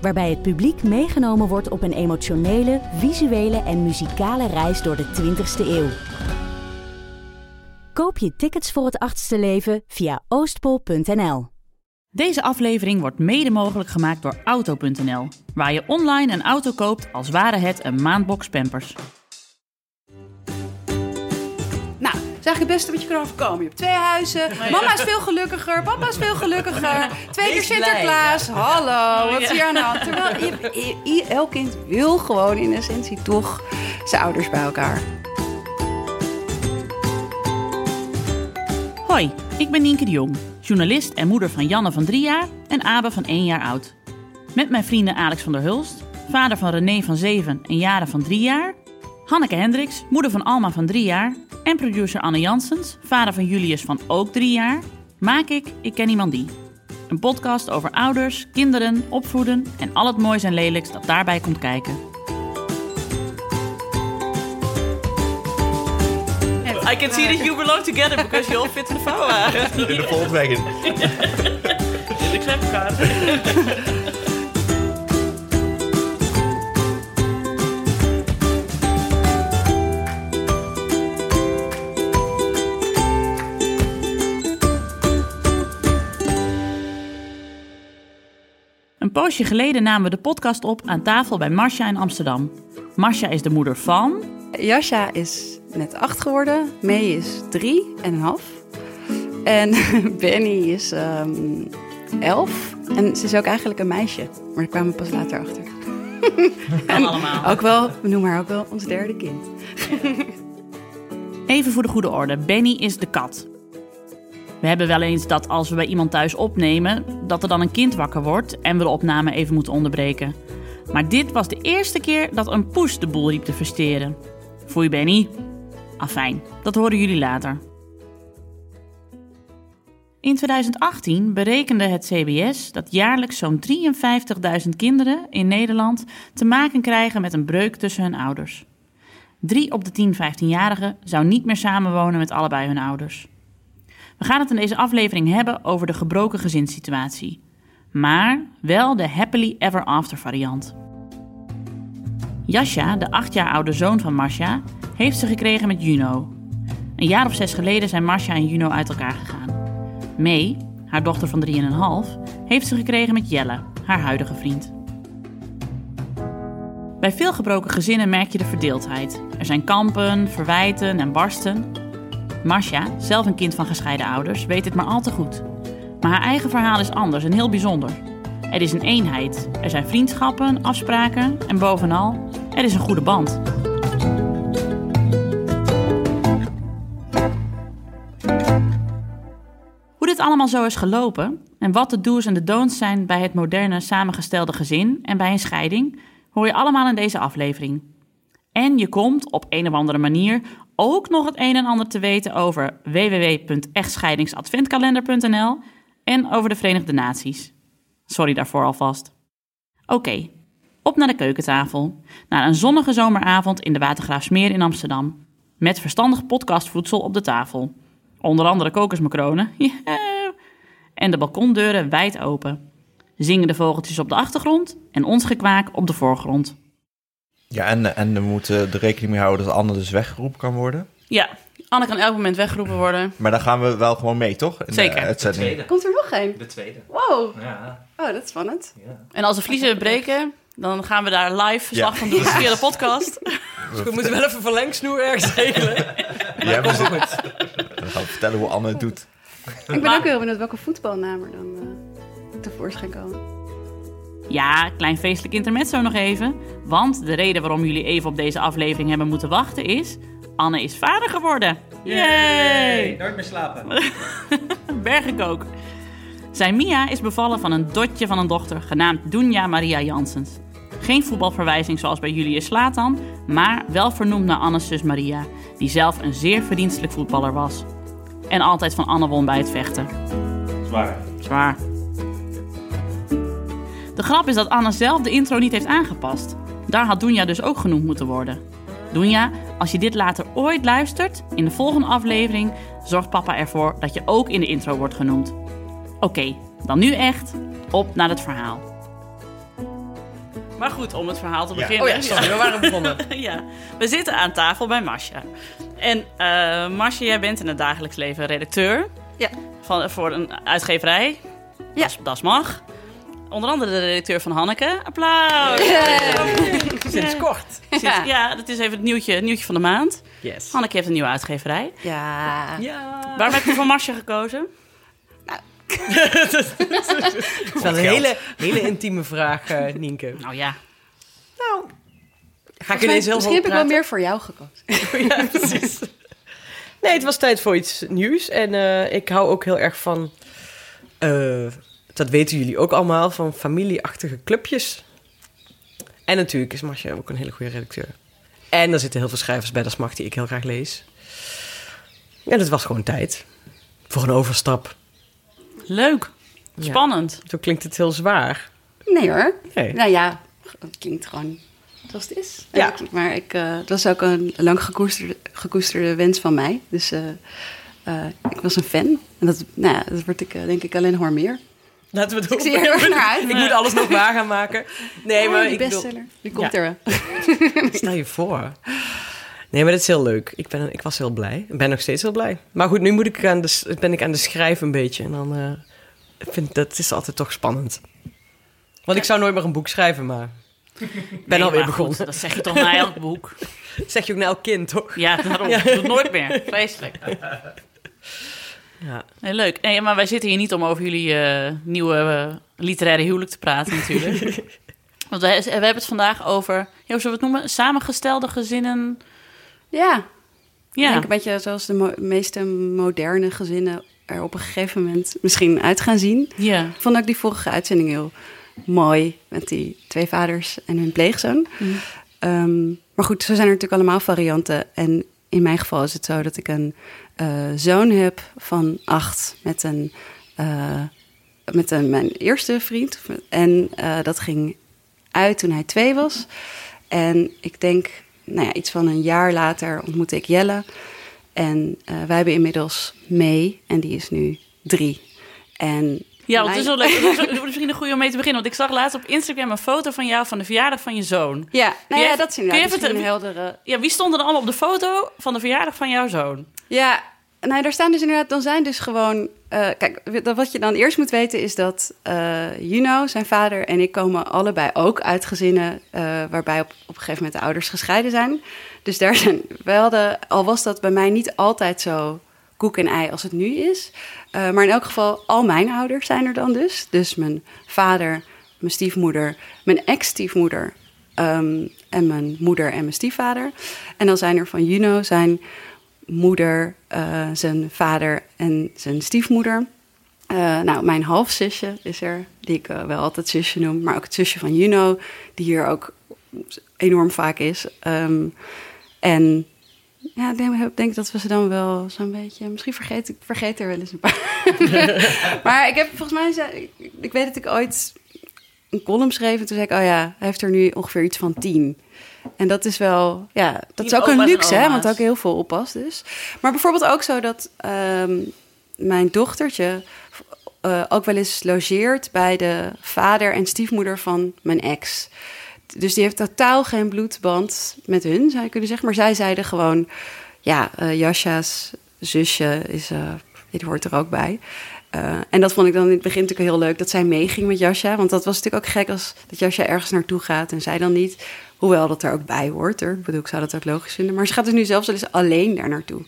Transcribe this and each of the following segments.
Waarbij het publiek meegenomen wordt op een emotionele, visuele en muzikale reis door de 20ste eeuw. Koop je tickets voor het achtste leven via oostpol.nl. Deze aflevering wordt mede mogelijk gemaakt door Auto.nl, waar je online een auto koopt als ware het een maandbox Pampers. Eigenlijk het beste wat je kan overkomen. Je hebt twee huizen. Mama is veel gelukkiger. Papa is veel gelukkiger. Twee keer blij, Sinterklaas. Hallo, wat is hier aan de hand? Terwijl je, je- je- elk kind wil gewoon in essentie toch zijn ouders bij elkaar. Hoi, ik ben Nienke de Jong, journalist en moeder van Janne van 3 jaar en Abe van 1 jaar oud. Met mijn vrienden Alex van der Hulst, vader van René van 7 en Jaren van 3 jaar, Hanneke Hendricks, moeder van Alma van 3 jaar en producer Anne Janssens, vader van Julius van ook 3 jaar, maak ik Ik Ken Iemand Die. Een podcast over ouders, kinderen, opvoeden en al het moois en lelijks dat daarbij komt kijken. I can see that you belong together because you all fit in the vouwwagen. In de Volkswagen. Ik zeg elkaar. Een poosje geleden namen we de podcast op aan tafel bij Marcia in Amsterdam. Marcia is de moeder van Jasja is net acht geworden. May is drie en een half. En Benny is ehm, elf. En ze is ook eigenlijk een meisje. Maar daar kwamen we pas later achter. En allemaal. Ook wel, we noemen haar ook wel ons derde kind. Even voor de goede orde, Benny is de kat. We hebben wel eens dat als we bij iemand thuis opnemen, dat er dan een kind wakker wordt en we de opname even moeten onderbreken. Maar dit was de eerste keer dat een poes de boel riep te versteren. Foei Benny. Afijn, dat horen jullie later. In 2018 berekende het CBS dat jaarlijks zo'n 53.000 kinderen in Nederland te maken krijgen met een breuk tussen hun ouders. Drie op de 10 15-jarigen zou niet meer samenwonen met allebei hun ouders. We gaan het in deze aflevering hebben over de gebroken gezinssituatie. Maar wel de happily ever after variant. Jasja, de acht jaar oude zoon van Marcia, heeft ze gekregen met Juno. Een jaar of zes geleden zijn Marcia en Juno uit elkaar gegaan. May, haar dochter van 3,5, heeft ze gekregen met Jelle, haar huidige vriend. Bij veel gebroken gezinnen merk je de verdeeldheid. Er zijn kampen, verwijten en barsten. Marcia, zelf een kind van gescheiden ouders, weet het maar al te goed. Maar haar eigen verhaal is anders en heel bijzonder. Er is een eenheid, er zijn vriendschappen, afspraken en bovenal, er is een goede band. Hoe dit allemaal zo is gelopen en wat de do's en de don'ts zijn bij het moderne samengestelde gezin en bij een scheiding, hoor je allemaal in deze aflevering. En je komt op een of andere manier ook nog het een en ander te weten over www.echtscheidingsadventkalender.nl en over de Verenigde Naties. Sorry daarvoor alvast. Oké, op naar de keukentafel. Naar een zonnige zomeravond in de Watergraafsmeer in Amsterdam. Met verstandig podcastvoedsel op de tafel. Onder andere kokosmacronen. En de balkondeuren wijd open. Zingende vogeltjes op de achtergrond en ons gekwaak op de voorgrond. Ja, en, en we moeten er rekening mee houden dat Anne dus weggeroepen kan worden. Ja, Anne kan elk moment weggeroepen worden. Maar dan gaan we wel gewoon mee, toch? In Zeker. De uitzending. Komt er nog een? De tweede. Wow. Ja. Oh, dat is spannend. En als de vliezen breken, dan gaan we daar live verslag Ja. van doen via de podcast. Dus we moeten wel even een verlengsnoer ergens regelen. Ja, we zitten- Dan gaan we vertellen hoe Anne het doet. Ik ben ook heel benieuwd welke voetbalnaam er dan eh, tevoorschijn komen. Ja, klein feestelijk intermezzo nog even. Want de reden waarom jullie even op deze aflevering hebben moeten wachten is... Anne is vader geworden. Yay! Nooit meer slapen. Bergenkook. Zijn Mia is bevallen van een dotje van een dochter genaamd Dunja Maria Janssens. Geen voetbalverwijzing zoals bij Julius Slatan, maar wel vernoemd naar Anne's zus Maria, die zelf een zeer verdienstelijk voetballer was. En altijd van Anne won bij het vechten. Zwaar. Zwaar. De grap is dat Anne zelf de intro niet heeft aangepast. Daar had Doenja dus ook genoemd moeten worden. Doenja, als je dit later ooit luistert, in de volgende aflevering zorgt papa ervoor dat je ook in de intro wordt genoemd. Oké, dan nu echt op naar het verhaal. Maar goed, om het verhaal te beginnen. Oh ja, sorry, we waren begonnen. ja, we zitten aan tafel bij Masha. En eh Masha, jij bent in het dagelijks leven redacteur Ja. van, voor een uitgeverij. Ja. Dat, is- dat mag. Onder andere de redacteur van Hanneke. Applaus! Sinds kort. Sinds- ja, dat is even het nieuwtje, het nieuwtje van de maand. Yes. Hanneke heeft een nieuwe uitgeverij. Ja. Ja. Waarom heb je voor Masha gekozen? Het is wel een hele, hele intieme vraag, eh, Nienke. Nou ja, Nou, ga ik Misschien, ineens heel misschien heb ik wel meer voor jou gekozen. ja, precies. Nee, het was tijd voor iets nieuws. En eh, ik hou ook heel erg van... eh, dat weten jullie ook allemaal, van familieachtige clubjes. En natuurlijk is Marcia ook een hele goede redacteur. En er zitten heel veel schrijvers bij de smacht die ik heel graag lees. En het was gewoon tijd voor een overstap. leuk. Ja. Spannend. Zo klinkt het heel zwaar. Nee hoor. Nee. Nou ja, het klinkt gewoon zoals het is. Ja. Ik- Maar ik, eh, het was ook een lang gekoesterde, gekoesterde wens van mij. Dus eh, eh, ik was een fan. En dat, nou ja, dat word ik denk ik alleen maar meer. Laten we het Ik er erg naar uit. Ik moet alles nog waar gaan maken. Nee, Oh, maar die ik bestseller. Die komt Ja. er wel. stel je voor. Nee, maar dat is heel leuk. Ik, ben, ik was heel blij. Ik ben nog steeds heel blij. Maar goed, nu moet ik aan de, ben ik aan de schrijven een beetje. En dan eh, ik vind dat is altijd toch spannend. Want ik zou nooit meer een boek schrijven, maar ik ben Nee, alweer goed, begonnen. dat zeg je toch na elk boek? zeg je ook naar elk kind, toch? Ja, daarom. Doe het nooit meer. Vreselijk. Ja. Nee, leuk. Nee, maar wij zitten hier niet om over jullie eh, nieuwe eh, literaire huwelijk te praten natuurlijk. Want wij, we hebben het vandaag over, ja, hoe zullen we het noemen? Samengestelde gezinnen. Ja, ik Ja, denk een beetje zoals de mo- meeste moderne gezinnen er op een gegeven moment misschien uit gaan zien. ja. Ik vond ook die vorige uitzending heel mooi. Met die twee vaders en hun pleegzoon. Ehm, maar goed, zo zijn er natuurlijk allemaal varianten. En in mijn geval is het zo dat ik een eh, zoon heb van acht met een... eh, met een, mijn eerste vriend. En eh, dat ging uit toen hij twee was. En ik denk, nou ja, iets van een jaar later ontmoette ik Jelle. En wij hebben inmiddels mee. En die is nu drie. En Ja, want het is wel leuk. Het is- misschien een goede om mee te beginnen. Want ik zag laatst op Instagram een foto van jou van de verjaardag van je zoon. Ja, nou ja, dat is kun je even een heldere... Ja, wie stonden er allemaal op de foto van de verjaardag van jouw zoon? Ja, nou, daar staan dus inderdaad... Dan zijn dus gewoon... eh, kijk, wat je dan eerst moet weten is dat eh Juno, zijn vader en ik komen allebei ook uit gezinnen... eh, waarbij op, op een gegeven moment de ouders gescheiden zijn. Dus daar zijn... We hadden, al was dat bij mij niet altijd zo koek en ei als het nu is. maar in elk geval, al mijn ouders zijn er dan dus. Dus mijn vader, mijn stiefmoeder, mijn ex-stiefmoeder... ehm, en mijn moeder en mijn stiefvader. En dan zijn er van Juno zijn moeder, eh, zijn vader en zijn stiefmoeder. Eh, nou, mijn halfzusje is er, die ik eh, wel altijd zusje noem, maar ook het zusje van Juno, die hier ook enorm vaak is. Ehm, en ja, ik denk, dat we ze dan wel zo'n beetje. Misschien vergeet ik vergeet er wel eens een paar. maar ik heb volgens mij, ik weet dat ik ooit een column schreef en toen zei ik, oh ja, hij heeft er nu ongeveer iets van tien. En dat is wel, ja, dat is ook een luxe, hè, want ook heel veel oppas dus. Maar bijvoorbeeld ook zo dat ehm, mijn dochtertje eh, ook wel eens logeert bij de vader en stiefmoeder van mijn ex. Dus die heeft totaal geen bloedband met hun, zou je kunnen zeggen. Maar zij zeiden gewoon, ja, eh Jascha's zusje is, eh, dit hoort er ook bij. En dat vond ik dan in het begin natuurlijk heel leuk, dat zij meeging met Jascha. Want dat was natuurlijk ook gek als dat Jascha ergens naartoe gaat en zij dan niet. Hoewel dat er ook bij hoort. Hoor. Ik bedoel, ik zou dat ook logisch vinden. Maar ze gaat dus nu zelfs wel eens alleen daar naartoe.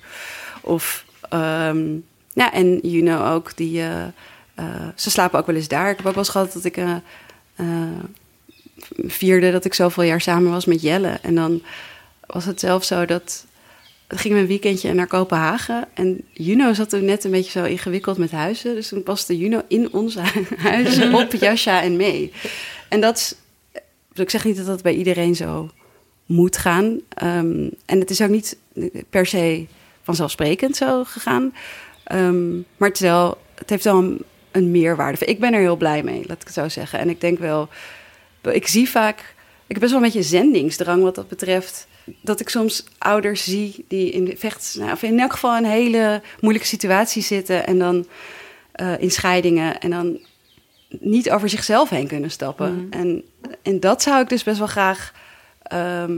Of, ehm, ja, en Juno ook, die, eh, eh, ze slapen ook wel eens daar. Ik heb ook wel eens gehad dat ik eh, vierde dat ik zoveel jaar samen was met Jelle. En dan was het zelfs zo dat gingen we een weekendje naar Kopenhagen. En Juno zat toen net een beetje zo ingewikkeld met huizen. Dus toen paste Juno in ons huis op Jascha en mee. En dat is, ik zeg niet dat dat bij iedereen zo moet gaan. Ehm, en het is ook niet per se vanzelfsprekend zo gegaan. Ehm, maar het, wel, het heeft wel een, een meerwaarde. Ik ben er heel blij mee, laat ik het zo zeggen. En ik denk wel, ik zie vaak, ik heb best wel een beetje zendingsdrang wat dat betreft. Dat ik soms ouders zie die in vecht, nou, of in elk geval een hele moeilijke situatie zitten en dan eh, in scheidingen en dan niet over zichzelf heen kunnen stappen. Mhm. En, en dat zou ik dus best wel graag ehm,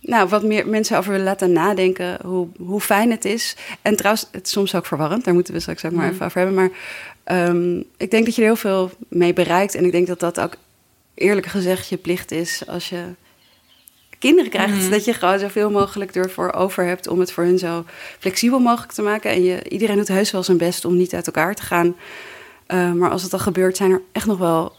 nou, wat meer mensen over willen laten nadenken. Hoe, hoe fijn het is. En trouwens, het is soms ook verwarrend. Daar moeten we straks ook maar Mhm. even over hebben. Maar ehm, ik denk dat je er heel veel mee bereikt. En ik denk dat dat ook eerlijk gezegd je plicht is als je kinderen krijgt. Mhm. Dat je gewoon zoveel mogelijk ervoor over hebt om het voor hun zo flexibel mogelijk te maken. En je, iedereen doet heus wel zijn best om niet uit elkaar te gaan. Uh, maar als het al gebeurt, zijn er echt nog wel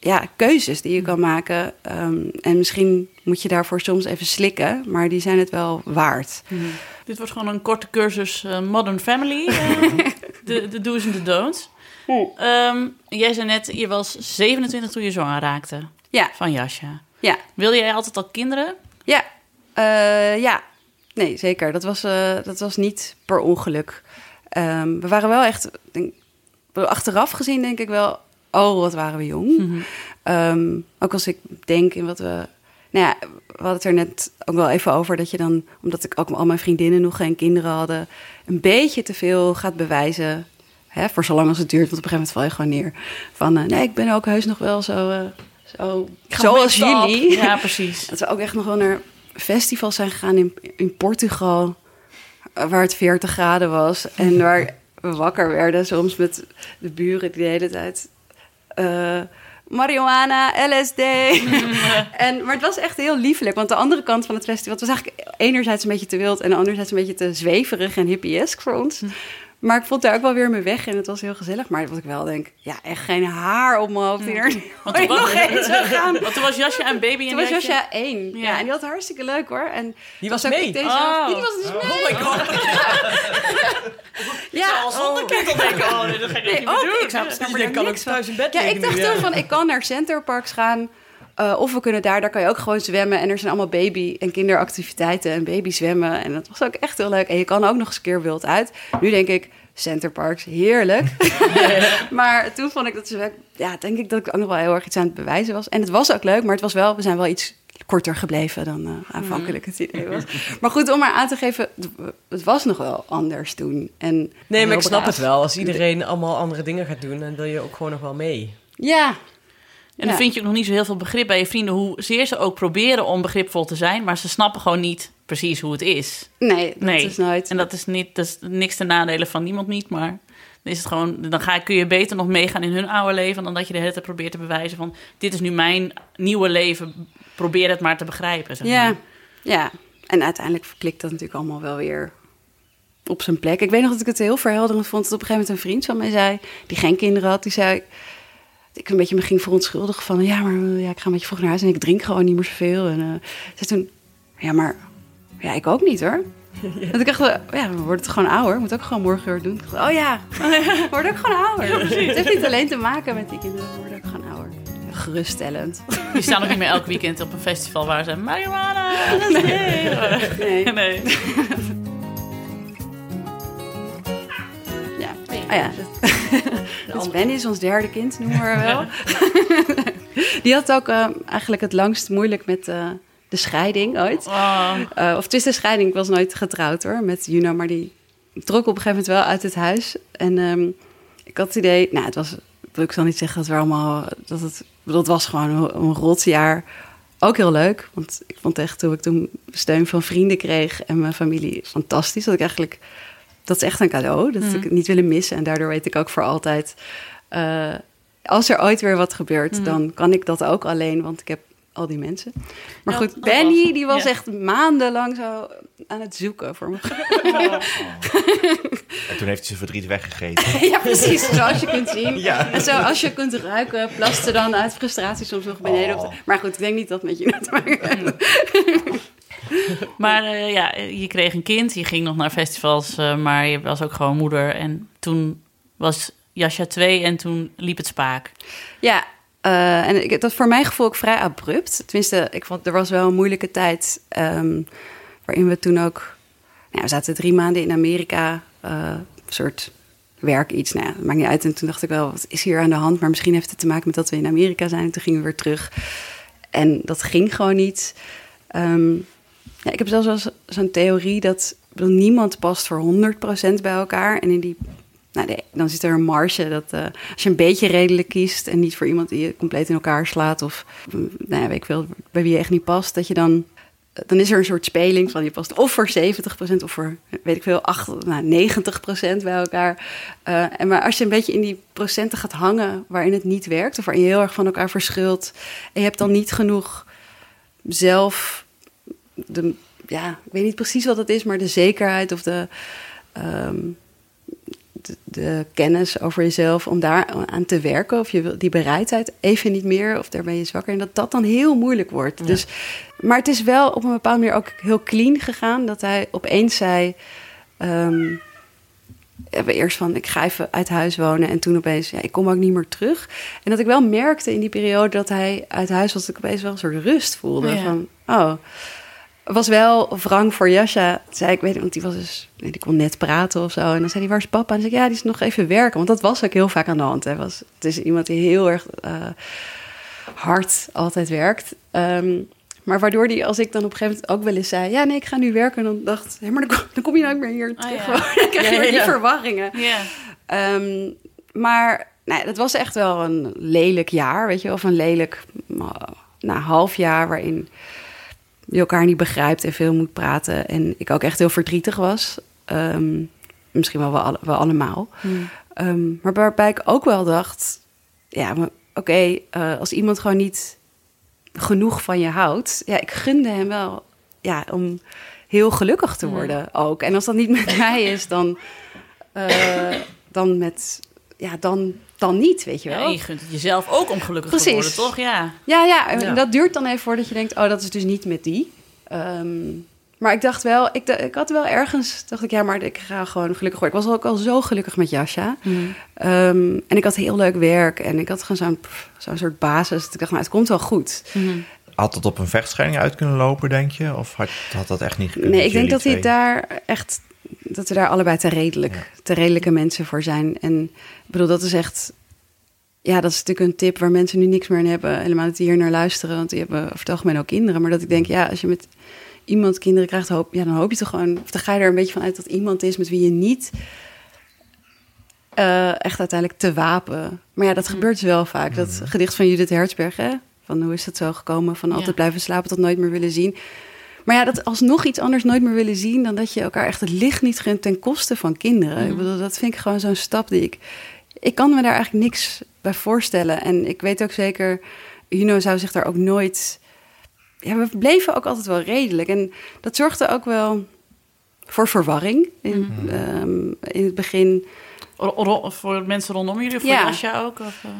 ja, keuzes die je kan maken. Um, en misschien moet je daarvoor soms even slikken, maar die zijn het wel waard. Mm. Dit wordt gewoon een korte cursus uh, Modern Family. Uh, de, de do's en de don'ts. Um, jij zei net, je was 27 toen je zwanger raakte. Ja. Van Jasja. Ja. Wilde jij altijd al kinderen? Ja. Uh, ja. Nee, zeker. Dat was, dat was niet per ongeluk. Um, we waren wel echt... Denk, achteraf gezien denk ik wel... Oh, wat waren we jong. Mm -hmm. um, ook als ik denk in wat we... Nou ja, we hadden het er net ook wel even over dat je dan... Omdat ik ook al mijn vriendinnen nog geen kinderen hadden... een beetje te veel gaat bewijzen... Hè, voor zolang als het duurt, want op een gegeven moment val je gewoon neer. Van, uh, nee, ik ben ook heus nog wel zo... Uh, zo zoals jullie. Ja, precies. Dat we ook echt nog wel naar festivals zijn gegaan in, in Portugal... waar het 40 graden was en waar we wakker werden soms met de buren die de hele tijd uh, marihuana, LSD. en, maar het was echt heel liefelijk, want de andere kant van het festival... het was eigenlijk enerzijds een beetje te wild... en anderzijds een beetje te zweverig en hippiesk voor ons. Maar ik vond daar ook wel weer mijn weg en het was heel gezellig. Maar wat ik wel denk, ja, echt geen haar op mijn hoofd die er want toen was, nog gaan. Want toen was Jasja een baby. En toen was Jasja één. Ja. ja. en die had hartstikke leuk hoor. En die was, was mee? Deze, oh. Die was dus mee. Oh my god. ja, al zonder oh. denken, oh nee, dat ga ik nee, niet ook, doen. Ik snap, kan ook thuis in bed Ja, ik dacht toen van, ik kan naar Centerparks gaan... Uh, of we kunnen daar, daar kan je ook gewoon zwemmen. En er zijn allemaal baby- en kinderactiviteiten en baby zwemmen. En dat was ook echt heel leuk. En je kan ook nog eens een keer wild uit. Nu denk ik, Centerparks, heerlijk. maar toen vond ik dat ze, ja, denk ik dat ik ook nog wel heel erg iets aan het bewijzen was. En het was ook leuk, maar het was wel, we zijn wel iets korter gebleven dan uh, aanvankelijk het idee was. Maar goed, om maar aan te geven, het was nog wel anders toen. En nee, maar ik snap het wel. Als iedereen allemaal andere dingen gaat doen, dan wil je ook gewoon nog wel mee. Ja, en dan vind je ook nog niet zo heel veel begrip bij je vrienden, hoezeer ze ook proberen om begripvol te zijn, maar ze snappen gewoon niet precies hoe het is. Nee, dat nee. is nooit. En dat is, niet, dat is niks ten nadele van niemand niet, maar dan, is het gewoon, dan ga, kun je beter nog meegaan in hun oude leven dan dat je de hele tijd probeert te bewijzen van dit is nu mijn nieuwe leven, probeer het maar te begrijpen. Zeg ja, maar. ja, en uiteindelijk klikt dat natuurlijk allemaal wel weer op zijn plek. Ik weet nog dat ik het heel verhelderend vond dat op een gegeven moment een vriend van mij zei, die geen kinderen had, die zei ik een beetje me ging verontschuldigen van... ja, maar ja, ik ga een beetje vroeg naar huis en ik drink gewoon niet meer zoveel. En uh, zei toen, ja, maar ja, ik ook niet hoor. Ja. Dat ik dacht, ja, we worden toch gewoon ouder. Moet ook gewoon morgen weer doen. Dacht, oh ja, we worden ook gewoon ouder. Ja, het heeft niet alleen te maken met die kinderen, we worden ook gewoon ouder. Geruststellend. Die staan ook niet meer elk weekend op een festival waar ze marijuana. Nee. Nee. nee. Oh ja, dus Benny is ons derde kind, noemen we haar wel. Die had ook uh, eigenlijk het langst moeilijk met uh, de scheiding ooit. Oh. Uh, of is de scheiding, ik was nooit getrouwd hoor, met Juno. Maar die trok op een gegeven moment wel uit het huis. En um, ik had het idee, nou het was, ik zal niet zeggen dat we allemaal, dat het, dat was gewoon een, een rotjaar. Ook heel leuk, want ik vond echt toen ik toen steun van vrienden kreeg en mijn familie fantastisch. Dat ik eigenlijk dat is echt een cadeau. Dat mm. ik het niet willen missen. En daardoor weet ik ook voor altijd... Uh, als er ooit weer wat gebeurt, mm. dan kan ik dat ook alleen. Want ik heb al die mensen. Maar ja, goed, Benny, was, die was ja. echt maandenlang zo aan het zoeken voor me. Oh. En toen heeft hij zijn verdriet weggegeten. ja, precies. Zoals je kunt zien. Ja. En zoals je kunt ruiken, plaste dan uit frustratie soms nog beneden. Oh. Op de... Maar goed, ik denk niet dat met je te maken. Maar uh, ja, je kreeg een kind, je ging nog naar festivals, uh, maar je was ook gewoon moeder. En toen was Jasja 2 en toen liep het spaak. Ja, Eh, en ik, dat voor mijn gevoel ook vrij abrupt. Tenminste, ik vond er was wel een moeilijke tijd ehm, waarin we toen ook. Nou, we zaten drie maanden in Amerika, eh, een soort werk iets. Nou dat maakt niet uit. En toen dacht ik wel, wat is hier aan de hand? Maar misschien heeft het te maken met dat we in Amerika zijn. En toen gingen we weer terug. En dat ging gewoon niet. Ehm, ja, ik heb zelfs wel zo'n theorie dat niemand past voor 100% bij elkaar. En in die, nou, nee, dan zit er een marge dat eh, als je een beetje redelijk kiest en niet voor iemand die je compleet in elkaar slaat of mm, nou ja, weet ik veel, bij wie je echt niet past, dat je dan dan is er een soort speling van je past of voor 70% of voor, weet ik veel, 8, nou, 90% bij elkaar. Eh, en maar als je een beetje in die procenten gaat hangen waarin het niet werkt, of waarin je heel erg van elkaar verschilt, en je hebt dan niet genoeg zelf, de, ja, ik weet niet precies wat het is, maar de zekerheid of de, ehm, de, de kennis over jezelf om daar aan te werken, of je wil die bereidheid even niet meer, of daar ben je zwakker en dat dat dan heel moeilijk wordt. Dus, maar het is wel op een bepaalde manier ook heel clean gegaan, dat hij opeens zei. ehm, hebben eerst van ik ga even uit huis wonen en toen opeens ja, ik kom ook niet meer terug en dat ik wel merkte in die periode dat hij uit huis was dat ik opeens wel een soort rust voelde Ja. van oh was wel wrang voor Jascha zei ik weet niet want die was dus nee, die kon net praten of zo en dan zei hij waar is papa en dan zei ik ja die is nog even werken want dat was ook heel vaak aan de hand hè was het is iemand die heel erg eh, hard altijd werkt Ehm, maar waardoor die, als ik dan op een gegeven moment ook wel eens zei... ja, nee, ik ga nu werken. En dan dacht hé, maar dan, kom- dan kom je nooit meer hier terug. ja. dan krijg je Ja, weer die ja. verwarringen. Ja. Ehm, maar nee, dat was echt wel een lelijk jaar, weet je. Of een lelijk nou, half jaar waarin je elkaar niet begrijpt en veel moet praten. En ik ook echt heel verdrietig was. Ehm, misschien wel, wel, alle- wel allemaal. Ehm, maar waarbij ik ook wel dacht... ja, oké, eh, als iemand gewoon niet genoeg van je houdt... ja, ik gunde hem wel ja, om heel gelukkig te worden ook. En als dat niet met mij is, dan, eh, dan met... Ja, dan, dan niet, weet je wel. je gunt het jezelf ook om gelukkig Precies. te worden, toch? Ja. Ja, ja, en Ja. dat duurt dan even voordat je denkt, oh, dat is dus niet met die. Ehm, maar ik dacht wel, ik, ik had wel ergens, dacht ik, ja, maar ik ga gewoon gelukkig worden. Ik was ook al zo gelukkig met Jascha. Ehm, en ik had heel leuk werk en ik had gewoon zo'n zo'n soort basis. Dat ik dacht, nou, het komt wel goed. Had het op een vechtscheiding uit kunnen lopen, denk je? Of had, had dat echt niet gekund? Nee, ik denk dat hij daar echt, dat we daar allebei te redelijk, te redelijke mensen voor zijn. En ik bedoel, dat is echt, ja, dat is natuurlijk een tip waar mensen nu niks meer aan hebben. Helemaal dat die hier naar luisteren, want die hebben over het algemeen ook kinderen. Maar dat ik denk, ja, als je met iemand kinderen krijgt, hoop, ja, dan hoop je toch gewoon, of dan ga je er een beetje van uit dat iemand is met wie je niet eh, echt uiteindelijk te wapen. Maar ja, dat gebeurt dus wel vaak. Dat gedicht van Judith Hertzberg, hè? Van hoe is dat zo gekomen? Van altijd Ja. blijven slapen tot nooit meer willen zien. Maar ja, dat alsnog iets anders nooit meer willen zien... dan dat je elkaar echt het licht niet gunt ten koste van kinderen. Ik bedoel, dat vind ik gewoon zo'n stap die ik... Ik kan me daar eigenlijk niks bij voorstellen. En ik weet ook zeker, Juno zou zich daar ook nooit... Ja, we bleven ook altijd wel redelijk. En dat zorgde ook wel voor verwarring in, ehm, in het begin... Ro- voor mensen rondom jullie, voor Ja. Jasja ook? Of, eh?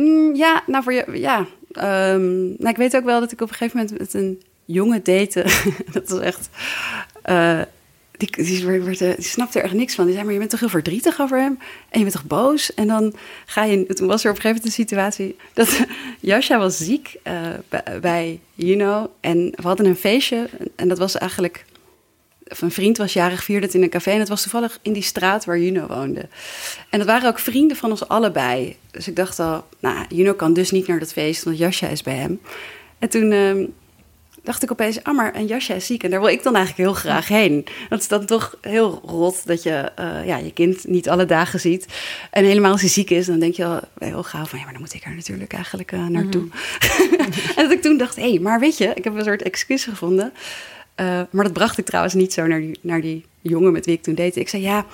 Mm, Ja, nou voor je, ja. Ehm, nou, ik weet ook wel dat ik op een gegeven moment met een jongen date. dat was echt. eh, die, die, snapte er echt niks van. Die zei, maar je bent toch heel verdrietig over hem? En je bent toch boos? En dan ga je... Toen was er op een gegeven moment een situatie... dat Jascha was ziek eh, bij, Juno. En we hadden een feestje. En dat was eigenlijk... Een vriend was jarig, vierde het in een café. En het was toevallig in die straat waar Juno woonde. En dat waren ook vrienden van ons allebei. Dus ik dacht al, nou, Juno kan dus niet naar dat feest, want Jascha is bij hem. En toen ehm, dacht ik opeens, ah, maar en Jascha is ziek. En daar wil ik dan eigenlijk heel graag heen. Dat is dan toch heel rot dat je eh, ja, je kind niet alle dagen ziet. En helemaal als hij ziek is, dan denk je al heel gauw van... ja, maar dan moet ik er natuurlijk eigenlijk eh, naartoe. en dat ik toen dacht, hé, hey, maar weet je, ik heb een soort excuus gevonden... Uh, maar dat bracht ik trouwens niet zo naar die, naar die jongen met wie ik toen date. Ik zei, ja,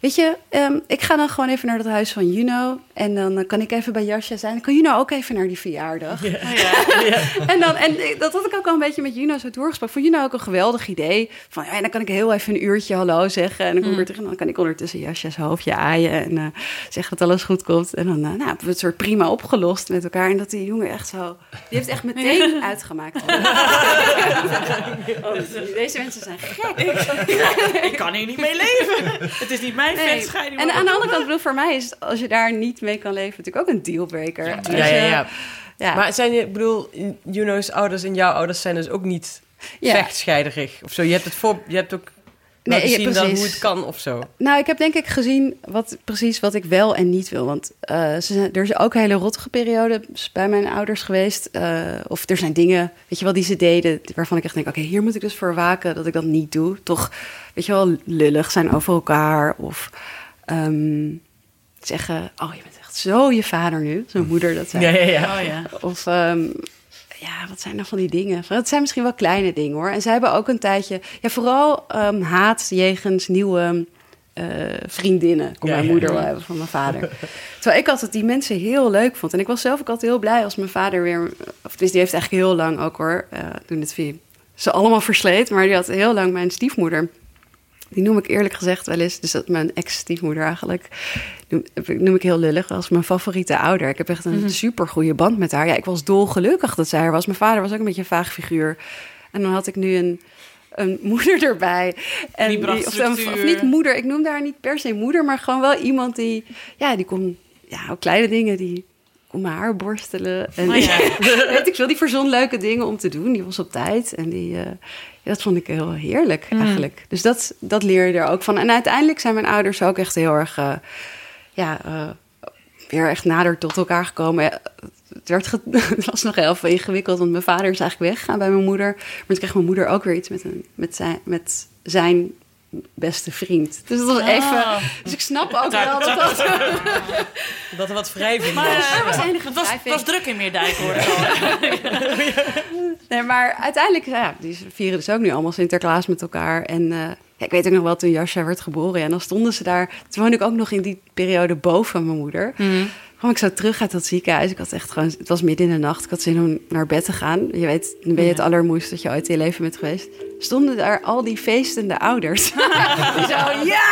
weet je, um, ik ga dan gewoon even naar het huis van Juno. En dan uh, kan ik even bij Jascha zijn. Dan kan Juno ook even naar die verjaardag. Ja. Ja, ja. en, dan, en dat had ik ook al een beetje met Juno zo doorgesproken. Vond Juno ook een geweldig idee. Van, ja, dan kan ik heel even een uurtje hallo zeggen. En dan kom ik weer terug. En dan kan ik ondertussen Jascha's hoofdje aaien. En uh, zeggen dat alles goed komt. En dan nou, hebben we het soort prima opgelost met elkaar. En dat die jongen echt zo... Die heeft echt meteen uitgemaakt. oh, deze mensen zijn gek. Ik kan hier niet mee leven. Het is niet mijn mij Nee. vechtscheiding. En aan de andere kant, bedoel, voor mij is het, als je daar niet mee kan leven, natuurlijk ook een dealbreaker. Ja, ja, ja. ja. Maar zijn je, ik bedoel, Juno's ouders en jouw ouders zijn dus ook niet Ja. vechtscheiderig of zo. Je hebt het voor, je hebt ook Nee, ja, zien dan precies. hoe het kan of zo. Nou, ik heb denk ik gezien wat, precies wat ik wel en niet wil. Want eh, ze zijn, er is ook een hele rottige periode bij mijn ouders geweest. eh, of er zijn dingen, weet je wel, die ze deden... waarvan ik echt denk, oké, hier moet ik dus voor waken dat ik dat niet doe. Toch, weet je wel, lullig zijn over elkaar. Of ehm, zeggen, oh, je bent echt zo je vader nu. Zo'n moeder dat zei. Ja, ja, ja. Oh ja. Of ehm, ja, wat zijn nou van die dingen? Het zijn misschien wel kleine dingen hoor. En zij hebben ook een tijdje, ja, vooral ehm, haat jegens nieuwe eh, vriendinnen. Kon Ja, mijn moeder ja. wel hebben van mijn vader. Terwijl ik altijd die mensen heel leuk vond. En ik was zelf ook altijd heel blij als mijn vader weer. Of dus die heeft eigenlijk heel lang ook hoor. eh, toen het via ze allemaal versleet. Maar die had heel lang mijn stiefmoeder. Die noem ik eerlijk gezegd wel eens, dus dat mijn ex-stiefmoeder eigenlijk, noem, noem ik heel lullig, als mijn favoriete ouder. Ik heb echt een super goede band met haar. Ja, ik was dolgelukkig dat zij er was. Mijn vader was ook een beetje een vaag figuur. En dan had ik nu een, een moeder erbij. En Die bracht of, niet moeder, ik noemde haar niet per se moeder, maar gewoon wel iemand die, ja, die kon, ja, ook kleine dingen, die mijn haar borstelen. En Oh ja. weet ik veel, die verzon leuke dingen om te doen. Die was op tijd en die, eh, dat vond ik heel heerlijk Mm. eigenlijk. Dus dat, dat leer je er ook van. En uiteindelijk zijn mijn ouders ook echt heel erg, eh, ja, eh, weer echt nader tot elkaar gekomen. Ja, Het, werd het was nog heel veel ingewikkeld, want mijn vader is eigenlijk weggegaan bij mijn moeder. Maar toen kreeg mijn moeder ook weer iets met, een, met, zijn, met zijn beste vriend. Dus dat was Oh. even... Dus ik snap ook wel dat dat... Dat er wat wrijving Maar, was. eh, Er was enige het was, was druk in Meerdijk hoor. Nee, maar uiteindelijk, ja, die vieren dus ook nu allemaal Sinterklaas met elkaar. En eh, ja, ik weet ook nog wel, toen Jascha werd geboren, ja, en dan stonden ze daar. Toen woonde ik ook nog in die periode boven mijn moeder. Kwam ik zo terug uit dat ziekenhuis. Ik had echt gewoon, het was midden in de nacht. Ik had zin om naar bed te gaan. Je weet, dan ben je het allermoeist dat je ooit in je leven bent geweest. Stonden daar al die feestende ouders. die zo, ja!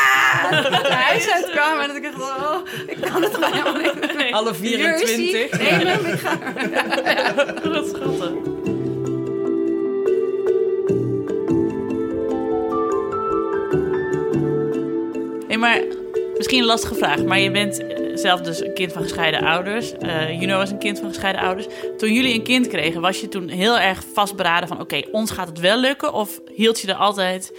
Het huis uitkwamen. En dat ik dacht, oh, ik kan het gewoon helemaal niet. Alle is hij. 24. Neem hem, ik ga. Wat schattig. Hey, maar misschien een lastige vraag, maar je bent zelf dus een kind van gescheiden ouders. Eh Juno was een kind van gescheiden ouders. Toen jullie een kind kregen, was je toen heel erg vastberaden van... oké, ons gaat het wel lukken? Of hield je er altijd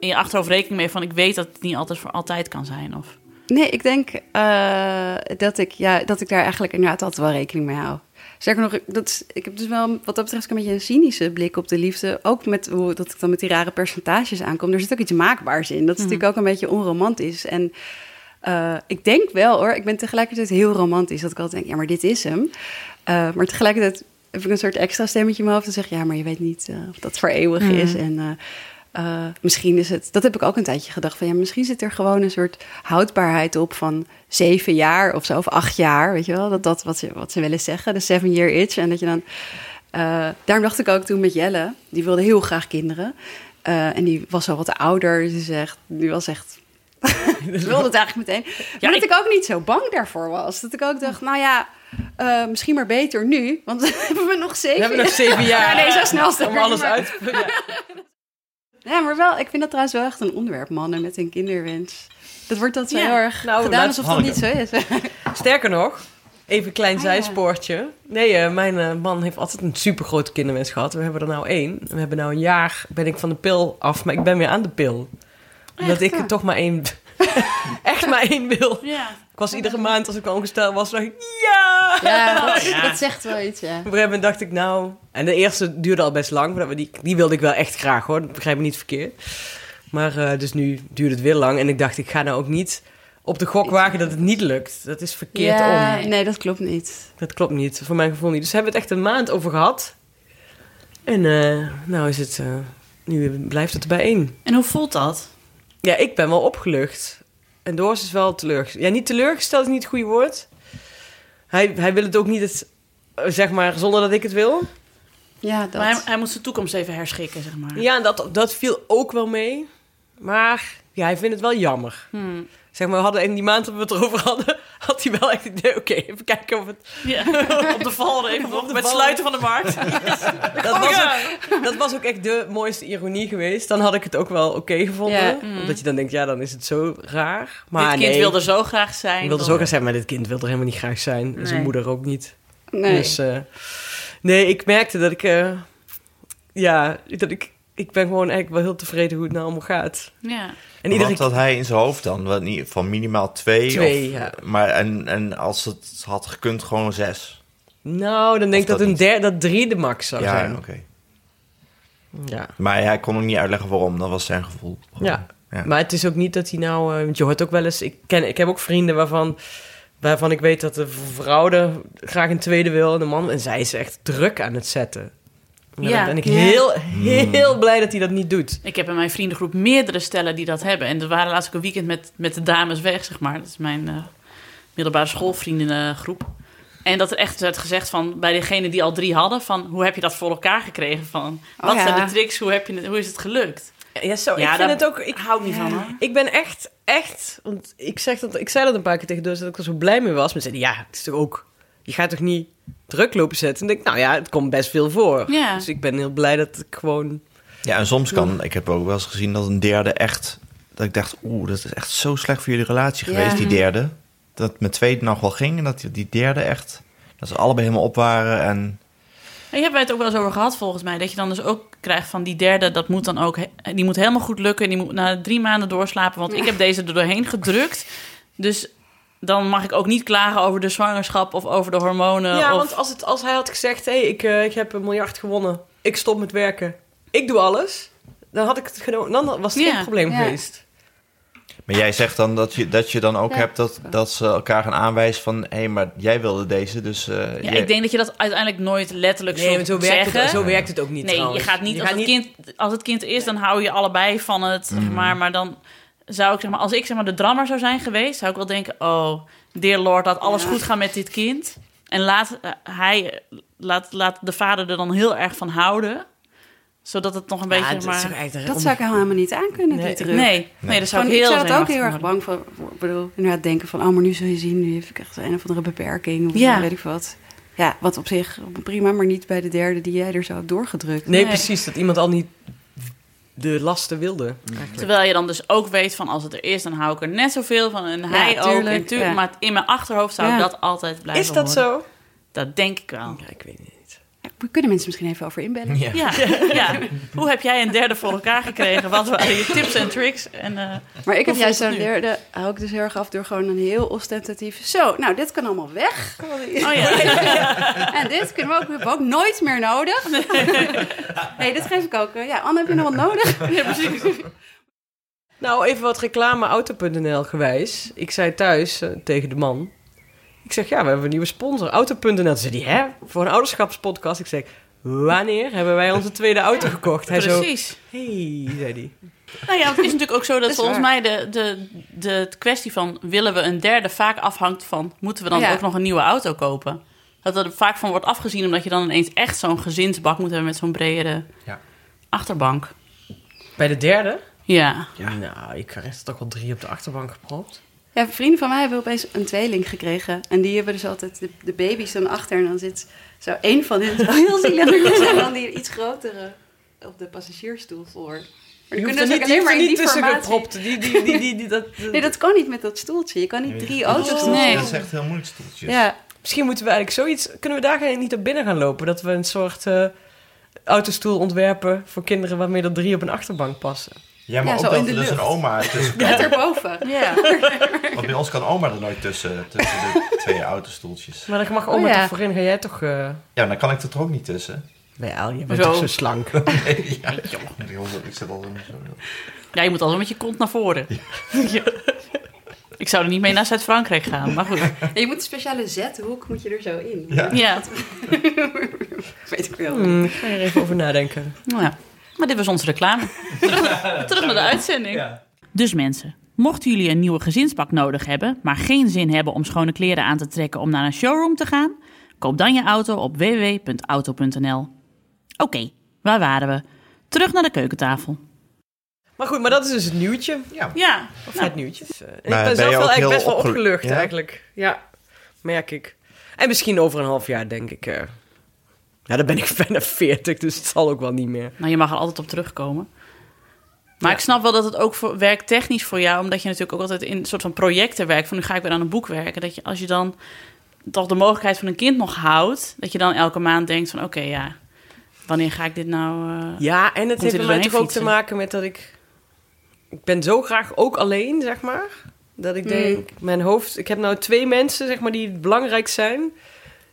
in je achterhoofd rekening mee van... ik weet dat het niet altijd voor altijd kan zijn? Of... Nee, ik denk eh, dat, ik, ja, dat ik daar eigenlijk inderdaad altijd wel rekening mee hou. Zeker nog, dat is, ik heb dus wel wat dat betreft een beetje een cynische blik op de liefde. Ook met hoe dat ik dan met die rare percentages aankom. Er zit ook iets maakbaars in. Dat is natuurlijk ook een beetje onromantisch. En eh, ik denk wel hoor, ik ben tegelijkertijd heel romantisch. Dat ik altijd denk, ja, maar dit is hem. Eh, maar tegelijkertijd heb ik een soort extra stemmetje in mijn hoofd. Dat zegt, ja, maar je weet niet eh, of dat voor eeuwig is. En misschien is het, dat heb ik ook een tijdje gedacht. Van ja, misschien zit er gewoon een soort houdbaarheid op van zeven jaar of zo, of acht jaar. Weet je wel, dat dat wat ze, wat ze willen zeggen, de seven year itch. En dat je dan, daarom dacht ik ook toen met Jelle, die wilde heel graag kinderen. En die was al wat ouder, dus die, zegt, die was echt. Ze wilde het eigenlijk meteen. Maar dat ik- ik ook niet zo bang daarvoor was. Dat ik ook dacht, nou ja, eh, misschien maar beter nu. Want dan hebben we nog zeven We hebben nog zeven jaar Ja, nee, zo snel om alles maar- uit te... Ja. Ja, maar wel, ik vind dat trouwens wel echt een onderwerp, mannen met een kinderwens. Dat wordt dat zo Ja. heel erg Nou, gedaan alsof dat niet zo is. Sterker nog, even een klein Ah, ja. zijspoortje. Nee, eh, mijn eh, man heeft altijd een supergrote kinderwens gehad. We hebben er nou één. We hebben nou een jaar, ben ik van de pil af, maar ik ben weer aan de pil. Omdat ik er toch maar één... echt maar één wil. Ja. Ik was iedere maand, als ik ongesteld was, dacht ik, ja! Ja, dat, ja. dat zegt wel iets, ja. Op een gegeven moment dacht ik, nou... En de eerste duurde al best lang, maar die, die wilde ik wel echt graag, hoor. Dat begrijp me niet verkeerd. Maar eh, dus nu duurde het weer lang. En ik dacht, ik ga nou ook niet op de gok wagen dat het niet lukt. Dat is verkeerd ja, om. Nee, dat klopt niet. Dat klopt niet, voor mijn gevoel niet. Dus hebben we het echt een maand over gehad. En eh, nou is het... eh, nu blijft het erbij één. En hoe voelt dat? Ja, ik ben wel opgelucht. En Doors is wel teleurgesteld. Ja, niet teleurgesteld is niet het goede woord. Hij, hij wil het ook niet, het, zeg maar, zonder dat ik het wil. Ja, dat. Maar hij, hij moet zijn toekomst even herschikken, zeg maar. Ja, en dat, dat viel ook wel mee. Maar ja, hij vindt het wel jammer. Hmm. Zeg maar, we hadden in die maand dat we het erover hadden, had hij wel echt het idee, oké, even kijken of het... Ja, op de valreep, Op de met sluiten van de markt. Dat was, ook, dat was ook echt de mooiste ironie geweest. Dan had ik het ook wel oké gevonden. Ja. Omdat je dan denkt, ja, dan is het zo raar. Maar Dit kind nee, wilde zo graag zijn. wilde dan- zo gaan zijn, maar dit kind wil er helemaal niet graag zijn. En zijn Nee. moeder ook niet. Nee. Dus eh, nee, ik merkte dat ik, eh, ja, dat ik, ik ben gewoon eigenlijk wel heel tevreden hoe het nou allemaal gaat. Ja. En Wat iedere had hij in zijn hoofd dan? Wat, niet, van minimaal twee? Twee, of, ja. Maar en, en als het had gekund, gewoon zes? Nou, dan denk ik dat, dat een derde, dat drie de max zou ja, zijn. oké. Ja. Maar hij kon ook niet uitleggen waarom. Dat was zijn gevoel. Gewoon. Ja. Ja. maar het is ook niet dat hij nou... eh, want je hoort ook wel eens... Ik, ken, ik heb ook vrienden waarvan, waarvan ik weet dat de vrouw er graag een tweede wil en de man... En zij is echt druk aan het zetten. Ja. ben ik heel, heel blij dat hij dat niet doet. Ik heb in mijn vriendengroep meerdere stellen die dat hebben. En er waren laatst ook een weekend met, met de dames weg, zeg maar. Dat is mijn eh, middelbare schoolvriendengroep. En dat er echt werd gezegd van bij degene die al drie hadden... van hoe heb je dat voor elkaar gekregen? Van, wat Oh, ja. zijn de tricks? Hoe, heb je het, hoe is het gelukt? Ja, zo, Ja, ik vind daar- het ook... Ik, hou niet van, hoor. Ik ben echt, echt... Want ik, zeg dat, ik zei dat een paar keer tegen Doos dat ik er zo blij mee was. Maar ze zeiden, ja, het is toch ook... Je gaat toch niet druk lopen zetten? En ik denk, nou ja, het komt best veel voor. Ja. Dus ik ben heel blij dat ik gewoon... Ja, en soms kan... Ik heb ook wel eens gezien dat een derde echt... Dat ik dacht, oeh, dat is echt zo slecht voor jullie relatie Ja. geweest, die derde. Dat het met tweede nog wel ging en dat die- die derde echt... Dat ze allebei helemaal op waren en... En je hebt wij het ook wel eens over gehad, volgens mij. Dat je dan dus ook krijgt van die derde, dat moet dan ook... Die moet helemaal goed lukken. Die moet na drie maanden doorslapen. Want ik heb deze er doorheen gedrukt. Dus dan mag ik ook niet klagen over de zwangerschap of over de hormonen. ja, of... want als, het, als hij had gezegd, hé, hey, ik, eh, ik heb een miljard gewonnen. Ik stop met werken. Ik doe alles. Dan had ik het genomen. Dan was het Ja. geen probleem Ja. geweest. Maar jij zegt dan dat je, dat je dan ook Ja. hebt dat, dat ze elkaar gaan aanwijzen van... Hé, hey, maar jij wilde deze, dus... eh, Ja, jij- ik denk dat je dat uiteindelijk nooit letterlijk Nee, zult zo werkt, zeggen. het, zo werkt het ook niet nee, trouwens. je gaat niet, Je als, gaat het kind, als het kind is, dan hou je allebei van het. Zeg maar, maar dan zou ik zeg maar, als ik zeg maar de drammer zou zijn geweest, zou ik wel denken: oh, dear Lord, laat alles Ja. goed gaan met dit kind. En laat eh, hij, laat, laat de vader er dan heel erg van houden, zodat het nog een beetje. Zeg maar, eigenlijk Dat zou ik helemaal niet aankunnen, Nee. die druk. nee, nee, dat zou Gewoon, ik ik heel zou dat ook heel erg bang voor. Ik bedoel, inderdaad denken van, oh, maar nu zul je zien, nu heb ik echt een of andere beperking. Of Ja. weet ik wat. Ja, wat op zich prima, maar niet bij de derde die jij er zo hebt doorgedrukt. Nee, Nee. precies. Dat iemand al niet de lasten wilde. eigenlijk. Terwijl je dan dus ook weet van als het er is, dan hou ik er net zoveel van. En hij ook. tuurlijk, En tuurlijk, ja. Maar in mijn achterhoofd zou ik dat altijd blijven Is dat horen. zo? Dat denk ik wel. Ja, ik weet niet. Kunnen mensen misschien even over inbellen. Ja. Ja, ja. Hoe heb jij een derde voor elkaar gekregen? Wat waren je tips en tricks? En, eh, Maar ik heb juist zo'n derde, hou ik dus heel erg af door gewoon een heel ostentatief. Zo, nou, dit kan allemaal weg. oh ja. En dit kunnen we ook, hebben we ook nooit meer nodig. Nee, dit geef ik ook. eh, Ja, Anne, heb je nog wat nodig? ja, precies. Nou, even wat reclame auto.nl gewijs. Ik zei thuis eh, tegen de man. Ik zeg, ja, we hebben een nieuwe sponsor, auto.nl. Zei hij, hè? Voor een ouderschapspodcast. Ik zeg, wanneer hebben wij onze tweede auto gekocht? Hij zo, precies. hey, zei hij. Nou ja, het is natuurlijk ook zo dat volgens waar. mij de, de, de kwestie van willen we een derde vaak afhangt van moeten we dan Ja. ook nog een nieuwe auto kopen? Dat er vaak van wordt afgezien omdat je dan ineens echt zo'n gezinsbak moet hebben met zo'n bredere Ja. achterbank. Bij de derde? Ja. Nou, ik krijg er toch wel drie op de achterbank gepropt. Ja, vrienden van mij hebben opeens een tweeling gekregen. En die hebben dus altijd de, de baby's dan achter. En dan zit zo één van hen zo heel zielig. En dan die iets grotere op de passagiersstoel voor. Maar Je hoeft kunnen er dus niet, alleen maar er in niet die tussen gepropt. Die, die, die, die, die, dat, Nee, dat kan niet met dat stoeltje. Je kan niet drie auto's doen. Nee. Dat is echt heel moeilijk, stoeltjes. Ja, Misschien moeten we eigenlijk zoiets... Kunnen we daar geen- niet op binnen gaan lopen? Dat we een soort eh, autostoel ontwerpen voor kinderen... waarmee er drie op een achterbank passen. Ja, maar Ja, ook dat er dus een oma tussen net erboven. ja. Want bij ons kan oma er nooit tussen, tussen de twee autostoeltjes. Maar dan mag oma Oh, ja. toch voorin. Ga jij toch... eh Ja, dan kan ik er toch ook niet tussen. Wel, je bent Zo. toch zo slank. Nee, ja, joh. Ik zit al zo... ja, je moet altijd met je kont naar voren. Ja. Ik zou er niet mee naar Zuid-Frankrijk gaan, maar goed. Ja, je moet een speciale zethoek moet je er zo in. Ja. Ja. Weet ik wel. Hmm, ik ga er even over nadenken. Nou ja. Maar dit was onze reclame. Terug, terug naar de uitzending. Dus mensen, mochten jullie een nieuwe gezinspak nodig hebben, maar geen zin hebben om schone kleren aan te trekken om naar een showroom te gaan, koop dan je auto op www.auto.nl. Oké, waar waren we? Terug naar de keukentafel. Maar goed, maar dat is dus het nieuwtje. Ja, Of Nou, het nieuwtje. Dus, eh, ik ben ben zelf wel eigenlijk best wel opgelu- opgelucht Ja? eigenlijk. Ja, merk ik. En misschien over een half jaar denk ik... eh, ja, dan ben ik bijna 40, dus het zal ook wel niet meer. Nou, je mag er altijd op terugkomen. Maar ik snap wel dat het ook voor, werkt technisch voor jou, omdat je natuurlijk ook altijd in een soort van projecten werkt. Van nu ga ik weer aan een boek werken. Dat je als je dan toch de mogelijkheid van een kind nog houdt, dat je dan elke maand denkt van oké, ja, wanneer ga ik dit nou... eh, Ja, en het heeft je bij mij doorheen toch ook te maken met dat ik... Ik ben zo graag ook alleen, zeg maar. Dat ik denk, mijn hoofd... Ik heb nou twee mensen, zeg maar, die belangrijk zijn.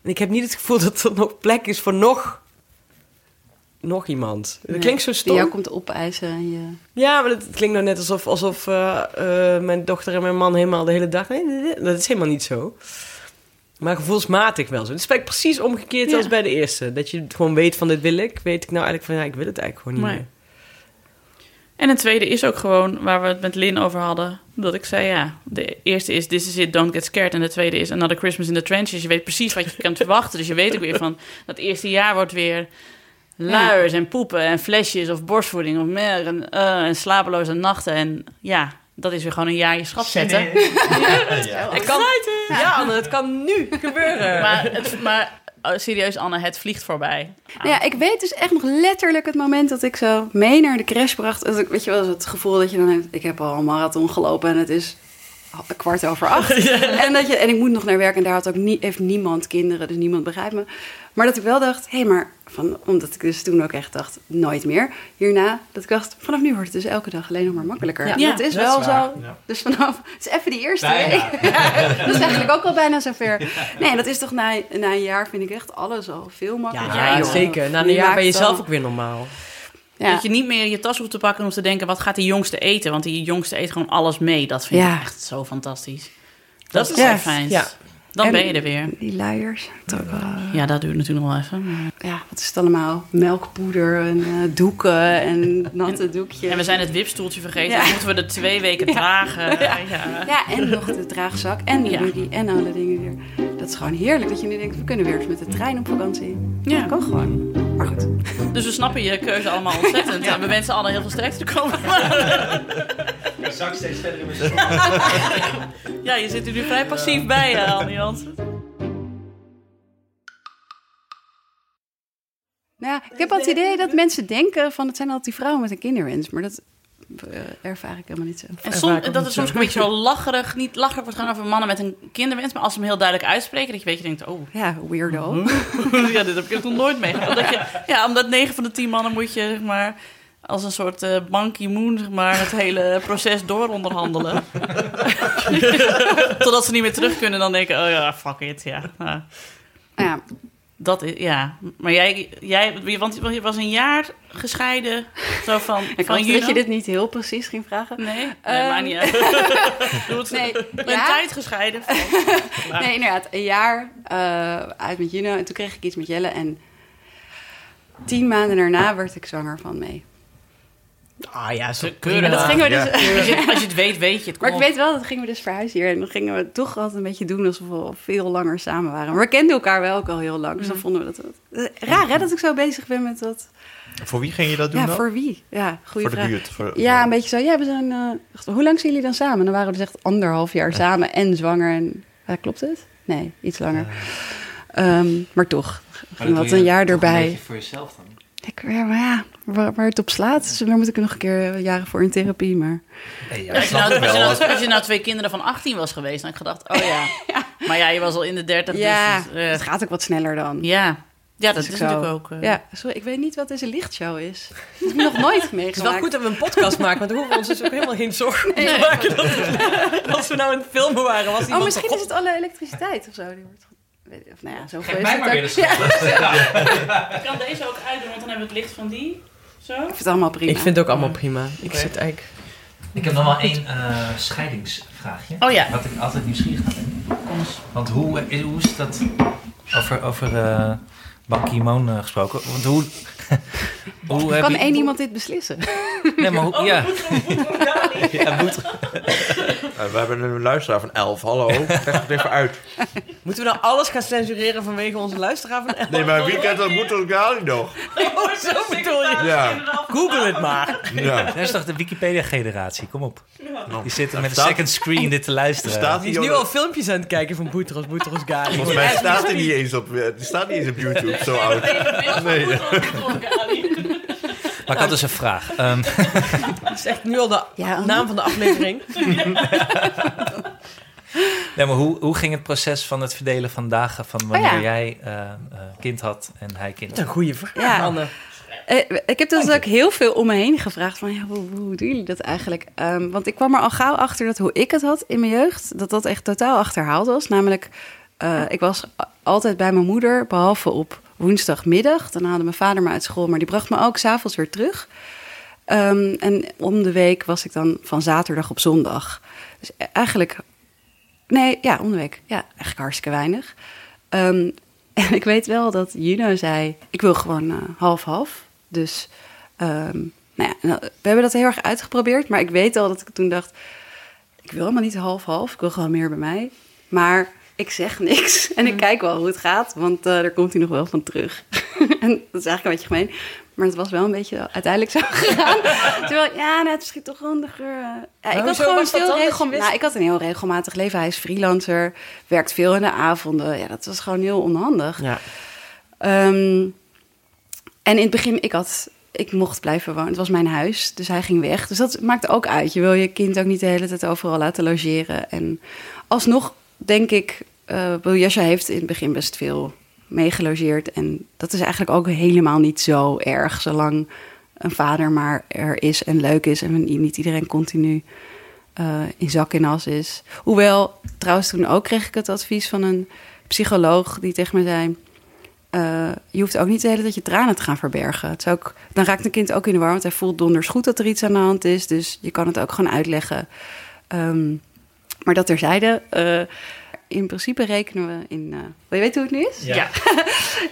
En ik heb niet het gevoel dat er nog plek is voor nog... Nog iemand. Dat Nee, klinkt zo Die stom. jou komt opeisen en je... Ja, maar het klinkt nou net alsof, alsof eh, eh, mijn dochter en mijn man helemaal de hele dag... Nee, dat is helemaal niet zo. Maar gevoelsmatig wel zo. Het is precies omgekeerd Ja. als bij de eerste. Dat je gewoon weet van dit wil ik. Weet ik nou eigenlijk van ja, ik wil het eigenlijk gewoon niet Nee. meer. En een tweede is ook gewoon waar we het met Lin over hadden. Dat ik zei, ja, de eerste is This is it, don't get scared. En de tweede is Another Christmas in the Trenches. Je weet precies wat je kan verwachten. Dus je weet ook weer van, dat eerste jaar wordt weer luiers en poepen en flesjes of borstvoeding of meer en, eh, en slapeloze nachten. En ja, dat is weer gewoon een jaar je schap zetten. Het kan, ja, Anne, het kan nu gebeuren. Maar, het, maar oh, serieus, Anne, het vliegt voorbij. Nou ja, ik weet dus echt nog letterlijk het moment dat ik zo mee naar de crash bracht. Weet je wel, het gevoel dat je dan hebt... Ik heb al een marathon gelopen en het is kwart over acht. En, dat je, en ik moet nog naar werk en daar had ook nie, heeft niemand kinderen, dus niemand begrijpt me. Maar dat ik wel dacht, hé, maar... Van, omdat ik dus toen ook echt dacht, nooit meer. Hierna, dat ik dacht, vanaf nu wordt het dus elke dag alleen nog maar makkelijker. Ja, en ja, dat is dat wel is zo. ja. Dus vanaf, het is even die eerste dat is eigenlijk ook al bijna zover. Nee, dat is toch na, na een jaar vind ik echt alles al veel makkelijker. ja, zeker. Na een jaar ben je zelf ook weer normaal. Ja. Dat je niet meer je tas hoeft te pakken om te denken... wat gaat die jongste eten? Want die jongste eet gewoon alles mee. Dat vind Ja. ik echt zo fantastisch. Dat, Dat is echt, fijn. ja. Dan En- ben je er weer. Die luiers. wel, Ja, dat duurt natuurlijk nog wel even. maar- ja, wat is het allemaal? Melkpoeder en eh, doeken en natte doekjes. En we zijn het wipstoeltje vergeten. Ja. Dan moeten we er twee weken dragen. Ja. Ja, en nog de draagzak en de Ja. buggy en alle dingen weer. Dat is gewoon heerlijk dat je nu denkt, we kunnen weer eens met de trein op vakantie. Ja. Dat kan gewoon. Maar goed. Dus we snappen je keuze allemaal ontzettend. En we wensen Anne heel veel sterkte te komen. Ik zak steeds verder in mijn. Ja, je zit er nu vrij passief bij, eh, Anne Jansen. Nou, ja, ik heb altijd het idee dat mensen denken van het zijn altijd die vrouwen met een kinderwens. Maar dat ervaar ik helemaal niet zo. En dat het soms zo. een beetje zo lacherig, niet lacherig wordt gaan over mannen met een kinderwens. Maar als ze hem heel duidelijk uitspreken, dat je een beetje denkt, oh, Ja, weirdo. ja, dit heb ik nog nooit meegemaakt. Omdat je, ja, omdat 9 van de 10 mannen moet je, zeg maar, als een soort eh Ban Ki-moon, zeg maar, het hele proces dooronderhandelen. Totdat ze niet meer terug kunnen, dan denken, oh ja, fuck it, ja. Nou, Ja, dat is, ja. Maar jij, jij, want je was een jaar gescheiden, zo van, ik van dat je dit niet heel precies ging vragen. Nee, nee Ehm. maakt niet uit. Nee, een ja? tijd gescheiden. Nee, inderdaad. Een jaar eh, uit met Juno. En toen kreeg ik iets met Jelle. En tien maanden daarna werd ik zwanger van mee. Ah ja, zo Keurig. En dat gingen we dus... Als je, als je het weet, weet je het. Maar ik op. weet wel, dat gingen we dus verhuizen hier. En dan gingen we toch altijd een beetje doen alsof we al veel langer samen waren. Maar we kenden elkaar wel ook al heel lang. Dus dan vonden we dat... wat- eh, Raar hè, dat ik zo bezig ben met dat... Voor wie ging je dat doen Ja, dan? voor wie? Ja, goede Voor de buurt. Voor, Ja, een beetje zo. Ja, we zijn... eh, hoe lang zijn jullie dan samen? Dan waren we dus echt anderhalf jaar samen en zwanger. En, ja, klopt het? Nee, iets langer. Ehm, maar toch, ging wat een jaar erbij. Een beetje voor jezelf dan. Ik, ja, maar ja, waar, waar het op slaat. Dus daar moet ik nog een keer jaren voor in therapie. Maar Nee, ja, Als ik je, nou, als, je nou, als je nou twee kinderen van 18 was geweest, dan had ik gedacht, oh ja. Maar ja, je was al in de 30. ja, dus, eh, het gaat ook wat sneller dan. ja. ja, dat Dus is ik zou- natuurlijk ook. eh, Ja, sorry, ik weet niet wat deze lichtshow is. Dat heb ik nog nooit meegemaakt. Het is wel goed dat we een podcast maken, want dan hoeven we ons dus ook helemaal geen zorgen om te maken. Dat, als we nou aan het filmen waren, was Oh, iemand misschien is het alle elektriciteit of zo. Die wordt, of, nou ja, zoveel Geef mij maar ook. weer de Ja. Ik kan deze ook uitdoen, want dan hebben we het licht van die. Zo. ik vind het allemaal prima. Ik vind het ook allemaal prima. Ik zit eigenlijk... Ik heb nog wel één eh, scheidingsvraagje. Oh ja. Wat ik altijd nieuwsgierig naar ben. Want hoe, eh, hoe is dat over, over eh Ban Ki-moon gesproken? Want hoe... hoe heb kan je- één iemand dit beslissen? Nee, maar hoe... ja. Ja, moet- we hebben een luisteraar van 11. Hallo, leg het even uit. Moeten we nou alles gaan censureren vanwege onze luisteraar van Nee, maar wie kent dat Moetel Gali nog? Oh, zo bedoel je. Ja. Google het maar. ja. Dat is toch de Wikipedia-generatie? Kom op. Die zitten met een second screen dit te luisteren. Staat Die is nu al filmpjes aan het kijken van Boetros, Boetros Gali. Volgens mij staat hij niet eens op, eh, die staat niet eens op YouTube, zo oud. Nee. Maar ik had dus een vraag. Ehm, Dat is echt nu al de Ja, naam van de aflevering. nee, maar hoe, hoe ging het proces van het verdelen van dagen van wanneer Oh ja. jij eh, eh, kind had en hij kind? Dat is een goede vraag, Ja. Anne. Eh, ik heb dus ook heel veel om me heen gevraagd van ja, hoe, hoe doen jullie dat eigenlijk? Ehm, want ik kwam er al gauw achter dat hoe ik het had in mijn jeugd, dat dat echt totaal achterhaald was. Namelijk, eh, ik was altijd bij mijn moeder, behalve op woensdagmiddag. Dan haalde mijn vader me uit school, maar die bracht me ook s'avonds weer terug. Ehm, en om de week was ik dan van zaterdag op zondag. Dus eigenlijk, nee, ja, om de week. Ja, eigenlijk hartstikke weinig. Ehm, en ik weet wel dat Juno zei: Ik wil gewoon eh, half-half. Dus ehm, nou ja, nou, we hebben dat heel erg uitgeprobeerd. Maar ik weet al dat ik toen dacht: Ik wil helemaal niet half-half. Ik wil gewoon meer bij mij. Maar ik zeg niks. En ik kijk wel hoe het gaat. Want eh daar komt hij nog wel van terug. en dat is eigenlijk een beetje gemeen. Maar het was wel een beetje uiteindelijk zo gegaan. Terwijl, ja, nou, het is misschien toch handiger. eh. Ja, ik had gewoon veel regel... Nou, ik had een heel regelmatig leven. Hij is freelancer, werkt veel in de avonden. Ja, dat was gewoon heel onhandig. Ja. Ehm, en in het begin, ik had, ik mocht blijven wonen. Het was mijn huis, dus hij ging weg. Dus dat maakt ook uit. Je wil je kind ook niet de hele tijd overal laten logeren. En alsnog denk ik, uh, Jascha heeft in het begin best veel meegelogeerd. En dat is eigenlijk ook helemaal niet zo erg, zolang een vader maar er is en leuk is en niet iedereen continu uh, in zak en as is. Hoewel, trouwens toen ook kreeg ik het advies van een psycholoog die tegen me zei... Uh, je hoeft ook niet de hele tijd je tranen te gaan verbergen. Het ook, dan raakt een kind ook in de war, want hij voelt donders goed dat er iets aan de hand is. Dus je kan het ook gewoon uitleggen. Um, maar dat terzijde, in principe rekenen we in... Uh, wil je weten hoe het nu is? Ja. ja.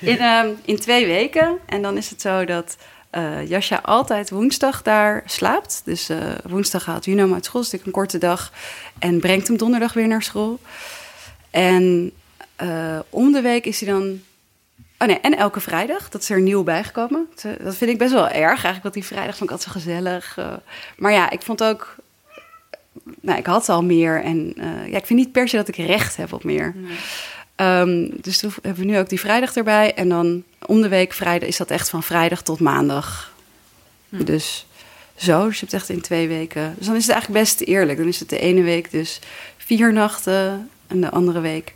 in, um, in twee weken. En dan is het zo dat uh, Jascha altijd woensdag daar slaapt. Dus uh, woensdag haalt Juno hem uit school, is natuurlijk een korte dag. En brengt hem donderdag weer naar school. En uh, om de week is hij dan... Oh nee, en elke vrijdag. Dat is er nieuw bijgekomen. Dat vind ik best wel erg eigenlijk, dat die vrijdag vond ik altijd zo gezellig. Maar ja, ik vond ook... Nou, ik had al meer en uh, ja, ik vind niet per se dat ik recht heb op meer. Nee. Um, dus toen hebben we nu ook die vrijdag erbij. En dan om de week vrijdag is dat echt van vrijdag tot maandag. Hm. Dus zo, dus je hebt echt in twee weken. Dus dan is het eigenlijk best eerlijk. Dan is het de ene week dus vier nachten en de andere week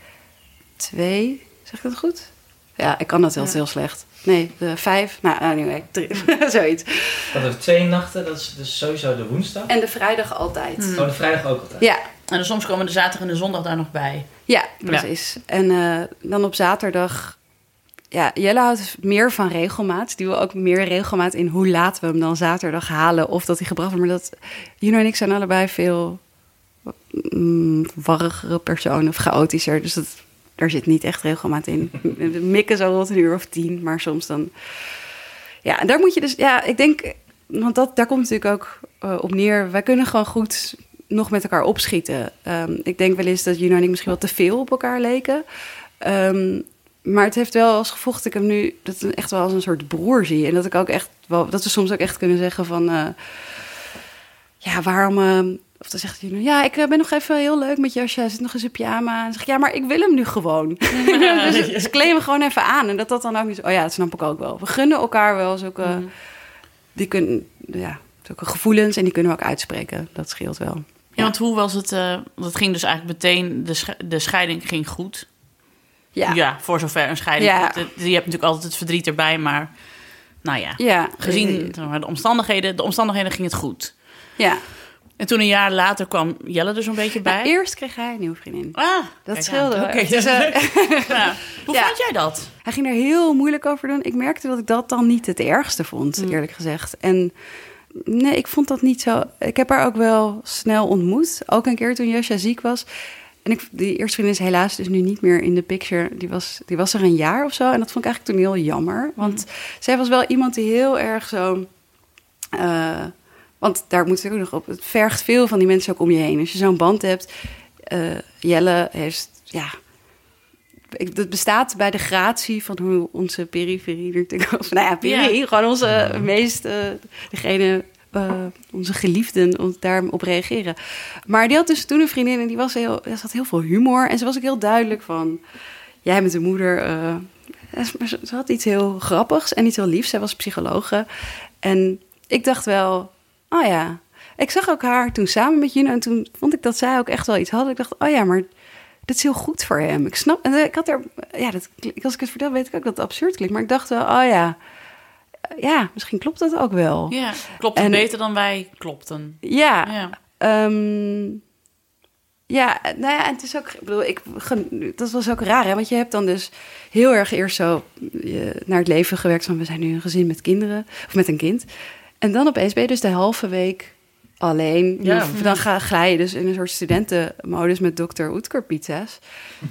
twee. Zeg ik dat goed? Ja, ik kan dat heel, ja. heel slecht. Nee, de vijf. Nou, anyway, drie, zoiets. Dat er twee nachten, dat is dus sowieso de woensdag. En de vrijdag altijd. Mm. Oh, de vrijdag ook altijd. Ja. En dus soms komen de zaterdag en de zondag daar nog bij. Ja, precies. Ja. En uh, dan op zaterdag. Ja, Jelle houdt meer van regelmaat. Die wil ook meer regelmaat in hoe laat we hem dan zaterdag halen. Of dat hij gebracht wordt. Maar dat Juno en ik zijn allebei veel mm, warrigere personen of chaotischer. Dus dat, daar zit niet echt regelmaat in. We mikken zo rond een uur of tien. Maar soms dan... Ja, daar moet je dus... Ja, ik denk... Want dat, daar komt natuurlijk ook uh, op neer. Wij kunnen gewoon goed nog met elkaar opschieten. Um, ik denk wel eens dat Juno en ik misschien wel te veel op elkaar leken. Um, maar het heeft wel als gevolg dat ik hem nu dat ik echt wel als een soort broer zie. En dat ik ook echt wel, dat we soms ook echt kunnen zeggen van uh, ja, waarom. Uh, of dan zegt Juno, ja, ik ben nog even heel leuk met. Hij zit nog eens in pyjama. En dan zeg ik, ja, maar ik wil hem nu gewoon. Ja. dus, dus gewoon even aan. En dat dat dan ook niet. Oh ja, dat snap ik ook wel. We gunnen elkaar wel zulke. Mm. Die kunnen, ja, zulke gevoelens en die kunnen we ook uitspreken. Dat scheelt wel. Ja, want hoe was het? Uh, dat ging dus eigenlijk meteen, de, de scheiding ging goed. Ja. ja, voor zover een scheiding. Ja. Je hebt natuurlijk altijd het verdriet erbij, maar nou ja, ja. gezien de omstandigheden, de omstandigheden ging het goed. Ja. En toen een jaar later kwam Jelle er zo'n beetje bij. Nou, eerst kreeg hij een nieuwe vriendin. Ah, dat scheelde. Oké, okay. dus, uh, ja. Hoe ja. vond jij dat? Hij ging er heel moeilijk over doen. Ik merkte dat ik dat dan niet het ergste vond, mm. eerlijk gezegd. En nee, ik vond dat niet zo. Ik heb haar ook wel snel ontmoet. Ook een keer toen Jascha ziek was. En ik, die eerste vriendin is helaas dus nu niet meer in de picture. Die was, die was er een jaar of zo. En dat vond ik eigenlijk toen heel jammer. Want mm. zij was wel iemand die heel erg zo... Uh, Want daar moet ook nog op. Het vergt veel van die mensen ook om je heen. Als je zo'n band hebt. eh, Jelle heeft, ja. ik- Dat bestaat bij de gratie van hoe onze periferie natuurlijk. Of nou ja, periferie, gewoon onze meest. eh, degene. eh, onze geliefden ons daarop reageren. Maar die had dus toen een vriendin en die was heel, ze had heel veel humor. En ze was ook heel duidelijk van. Jij met de moeder. eh, maar ze had iets heel grappigs en iets heel liefs. Zij was psychologe. En ik dacht wel, oh ja. Ik zag ook haar toen samen met Juno. En toen vond ik dat zij ook echt wel iets had. Ik dacht, oh ja, maar dit is heel goed voor hem. Ik snap. En ik had er, ja, dat, als ik het vertel, weet ik ook dat het absurd klinkt. Maar ik dacht wel, oh ja. Ja, misschien klopt dat ook wel. Ja, klopt het En- beter dan wij klopten. Ja, Ja. Ehm, ja, nou ja, en het is ook, ik bedoel, ik, dat was ook raar, hè? Want je hebt dan dus heel erg eerst zo je, naar het leven gewerkt van we zijn nu een gezin met kinderen, of met een kind. En dan opeens ben je dus de halve week alleen. Ja. Dan ga, glij je dus in een soort studentenmodus met dokter Oetker pizza's.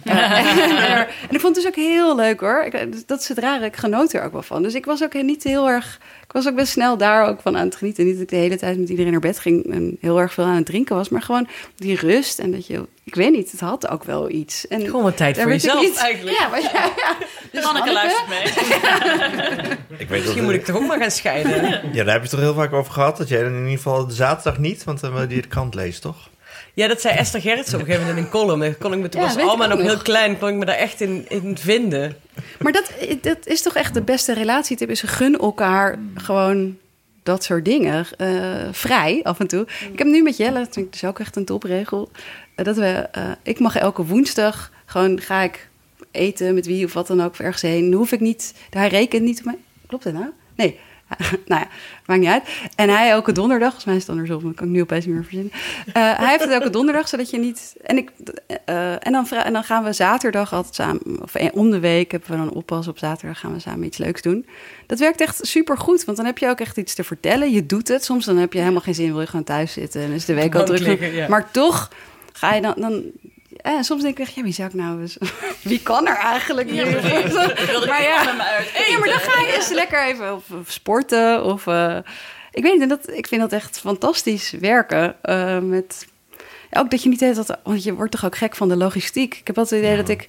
Eh, en ik vond het dus ook heel leuk hoor. Ik, dat is het rare, ik genoot er ook wel van. Dus ik was ook niet heel erg... Ik was ook best snel daar ook van aan het genieten. Niet dat ik de hele tijd met iedereen naar bed ging en heel erg veel aan het drinken was. Maar gewoon die rust en dat je... Ik weet niet, het had ook wel iets. En Gewoon wat tijd voor jezelf eigenlijk. Ja, maar ja, ja. Dus Hanneke Hanneke- luistert mee. Ik weet Misschien moet ik toch ook maar gaan scheiden. Ja, daar heb je het toch heel vaak over gehad. Dat jij dan in ieder geval de zaterdag niet, want dan wil je de krant lezen, toch? Ja, dat zei Esther Gerritsen op een gegeven moment in een column. Kon ik me, toen Ja, was ook nog heel klein, kon ik me daar echt in, in vinden. Maar dat, dat is toch echt de beste relatietip. Is gun elkaar gewoon dat soort dingen. eh, vrij af en toe. Ik heb nu met Jelle, dat vind ik dus ook echt een topregel. eh, dat we, eh, ik mag elke woensdag gewoon ga ik eten met wie of wat dan ook of ergens heen. Dan hoef ik niet, hij rekent niet op mij. Klopt dat nou? Nee. nou ja, maakt niet uit. En hij elke donderdag, volgens mij is het andersom, dat kan ik nu opeens niet meer verzinnen. Eh, hij heeft het elke donderdag, zodat je niet. En, ik, eh, en, dan, en dan gaan we zaterdag altijd samen, of eh, om de week hebben we dan oppas op zaterdag, gaan we samen iets leuks doen. Dat werkt echt super goed, want dan heb je ook echt iets te vertellen. Je doet het. Soms dan heb je helemaal geen zin, wil je gewoon thuis zitten en is de week al druk. ja. Maar toch ga je dan. dan eh, soms denk ik, echt, ja, wie zou ik nou eens... Wie kan er eigenlijk nu? maar ja, ja, maar dan ga je eens lekker even of, of sporten of... eh, ik weet niet, en dat, ik vind dat echt fantastisch werken eh, met... ja, ook dat je niet hele tijd... Want je wordt toch ook gek van de logistiek. Ik heb altijd het idee dat ik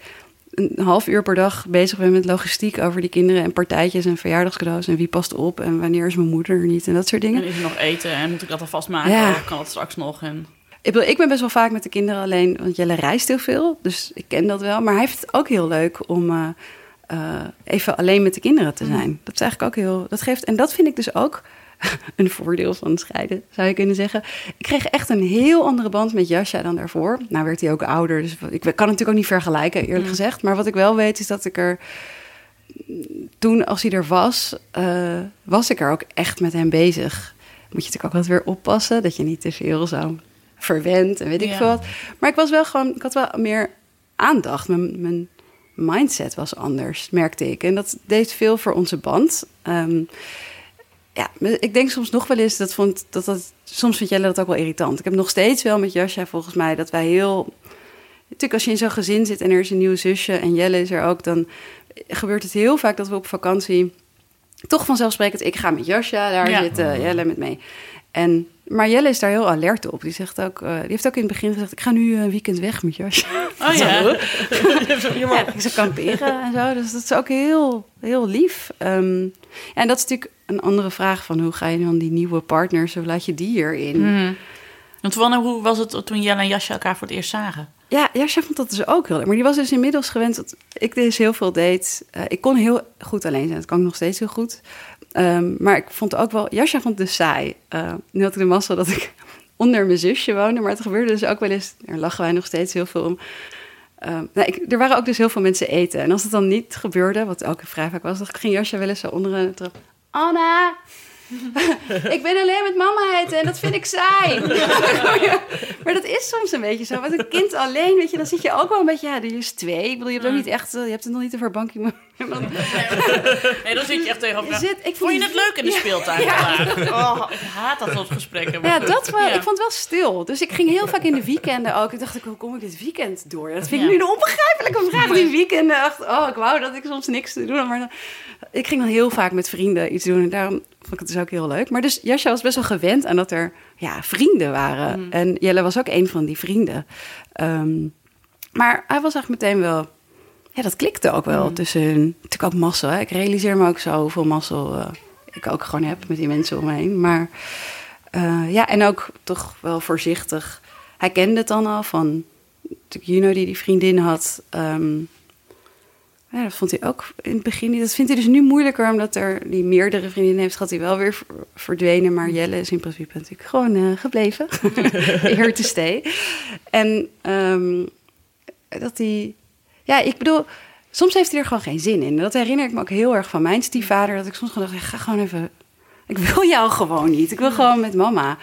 een half uur per dag bezig ben met logistiek over die kinderen en partijtjes en verjaardagscadeaus en wie past op en wanneer is mijn moeder er niet en dat soort dingen. En is er nog eten en moet ik dat alvast maken? Ja. Of kan dat straks nog? En... Ik, bedoel, ik ben best wel vaak met de kinderen alleen, want Jelle reist heel veel, dus ik ken dat wel. Maar hij heeft het ook heel leuk om eh, eh, even alleen met de kinderen te zijn. Dat is eigenlijk ook heel, dat geeft, en dat vind ik dus ook een voordeel van het scheiden, zou je kunnen zeggen. Ik kreeg echt een heel andere band met Jasja dan daarvoor. Nou werd hij ook ouder, dus ik kan het natuurlijk ook niet vergelijken, eerlijk gezegd. Maar wat ik wel weet is dat ik er toen, als hij er was, eh, was ik er ook echt met hem bezig. Moet je natuurlijk ook altijd weer oppassen dat je niet te veel zo verwend en weet ik Ja. veel wat. Maar ik was wel gewoon, ik had wel meer aandacht. Mijn, mijn mindset was anders, merkte ik. En dat deed veel voor onze band. Ehm, ja, ik denk soms nog wel eens dat vond dat dat soms vind Jelle dat ook wel irritant. Ik heb nog steeds wel met Jasja volgens mij dat wij heel natuurlijk als je in zo'n gezin zit en er is een nieuw zusje en Jelle is er ook, dan gebeurt het heel vaak dat we op vakantie toch vanzelfsprekend ik ga met Jasja daar Ja. zitten, Jelle met mee. En maar Jelle is daar heel alert op. Die zegt ook, eh, die heeft ook in het begin gezegd: ik ga nu een weekend weg met Jasja. Oh ja. Ja, ik zou kamperen en zo. Dus dat is ook heel, heel lief. Ehm, en dat is natuurlijk een andere vraag van hoe ga je dan die nieuwe partners, hoe laat je die erin? Mhm. Want wanneer, hoe was het toen Jelle en Jasje elkaar voor het eerst zagen? Ja, Jasja vond dat dus ook heel leuk. Maar die was dus inmiddels gewend dat ik dus heel veel deed. Eh, ik kon heel goed alleen zijn. Dat kan ik nog steeds heel goed. Ehm, maar ik vond ook wel... Jasja vond het dus saai. Eh, nu had ik de mazzel dat ik onder mijn zusje woonde. Maar het gebeurde dus ook wel eens... Daar lachen wij nog steeds heel veel om. Ehm, nou, ik, er waren ook dus heel veel mensen eten. En als het dan niet gebeurde, wat ook vrij vaak was... dan ging Jasja wel eens zo onder een trap... Anna, ik ben alleen met mama eten en dat vind ik saai. maar dat is soms een beetje zo. Met een kind alleen, weet je, dan zit je ook wel een beetje... Ja, die is twee. Ik bedoel, je hebt ook niet echt... eh, Je hebt het nog niet over Nee, dan zit je echt tegen Je elkaar. zit- ik Vond je het leuk in de speeltuin vandaag? Oh, ik haat dat soort gesprekken. Ja, dat wel. Ja. Ik vond het wel stil. Dus ik ging heel vaak in de weekenden ook. Ik dacht, ik, hoe kom ik dit weekend door? Dat vind ik Ja. nu een onbegrijpelijke vraag. Die weekenden, dacht, oh, ik wou dat ik soms niks te doen had. Maar dan, ik ging dan heel vaak met vrienden iets doen. En daarom vond ik het dus ook heel leuk. Maar dus Jascha was best wel gewend aan dat er ja, vrienden waren. En Jelle was ook een van die vrienden. Ehm, maar hij was eigenlijk meteen wel... Ja, dat klikte ook wel tussen hun. Natuurlijk ook mazzel. Hè? Ik realiseer me ook zo hoeveel mazzel eh, ik ook gewoon heb met die mensen om me heen. Maar eh, ja, en ook toch wel voorzichtig. Hij kende het dan al van Juno die die vriendin had. ehm, ja, dat vond hij ook in het begin niet. Dat vindt hij dus nu moeilijker, omdat er die meerdere vriendinnen heeft gehad die wel weer verdwenen. Maar Jelle is in principe natuurlijk gewoon eh, gebleven. Here to stay. En ehm, dat hij, ja, ik bedoel, soms heeft hij er gewoon geen zin in. Dat herinner ik me ook heel erg van mijn stiefvader. Dat ik soms gewoon dacht, ga gewoon even, ik wil jou gewoon niet. Ik wil gewoon met mama.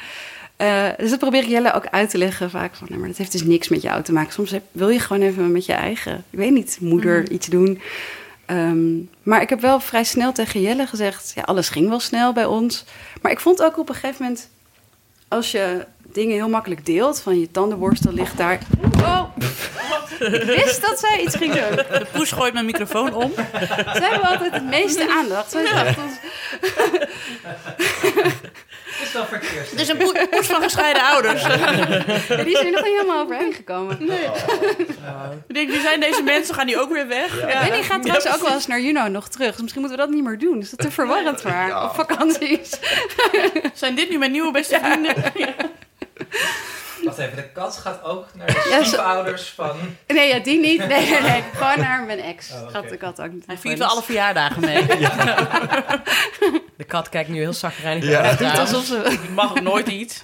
Eh, dus dat probeer ik Jelle ook uit te leggen vaak. Van, nee, maar dat heeft dus niks met jou te maken. Soms heb- wil je gewoon even met je eigen, ik weet niet, moeder iets doen. Ehm, maar ik heb wel vrij snel tegen Jelle gezegd... ja, alles ging wel snel bij ons. Maar ik vond ook op een gegeven moment... als je dingen heel makkelijk deelt... van je tandenborstel ligt daar... Oh, ik wist dat zij iets ging doen. De poes gooit mijn microfoon om. Zij hebben altijd het meeste aandacht. Zij dacht ons- is dan verkeerd. Is een poe- poes van gescheiden ouders. Ja, die is er nog niet helemaal overheen gekomen. Ik denk, wie zijn deze mensen? Gaan die ook weer weg? Ja. En die gaat trouwens ook wel eens naar Juno nog terug. Dus misschien moeten we dat niet meer doen. Is dat te verwarrend voor haar op vakanties? Zijn dit nu mijn nieuwe beste vrienden? Wacht even, de kat gaat ook naar de Ja, stiefouders van... Nee, ja, die niet. Nee, nee, nee. Gewoon naar mijn ex. Oh. Gaat de kat ook niet. Hij viert wel alle verjaardagen mee. De kat kijkt nu heel zagrijnig. Ja. uit. Doet alsof ze... Mag ook nooit iets.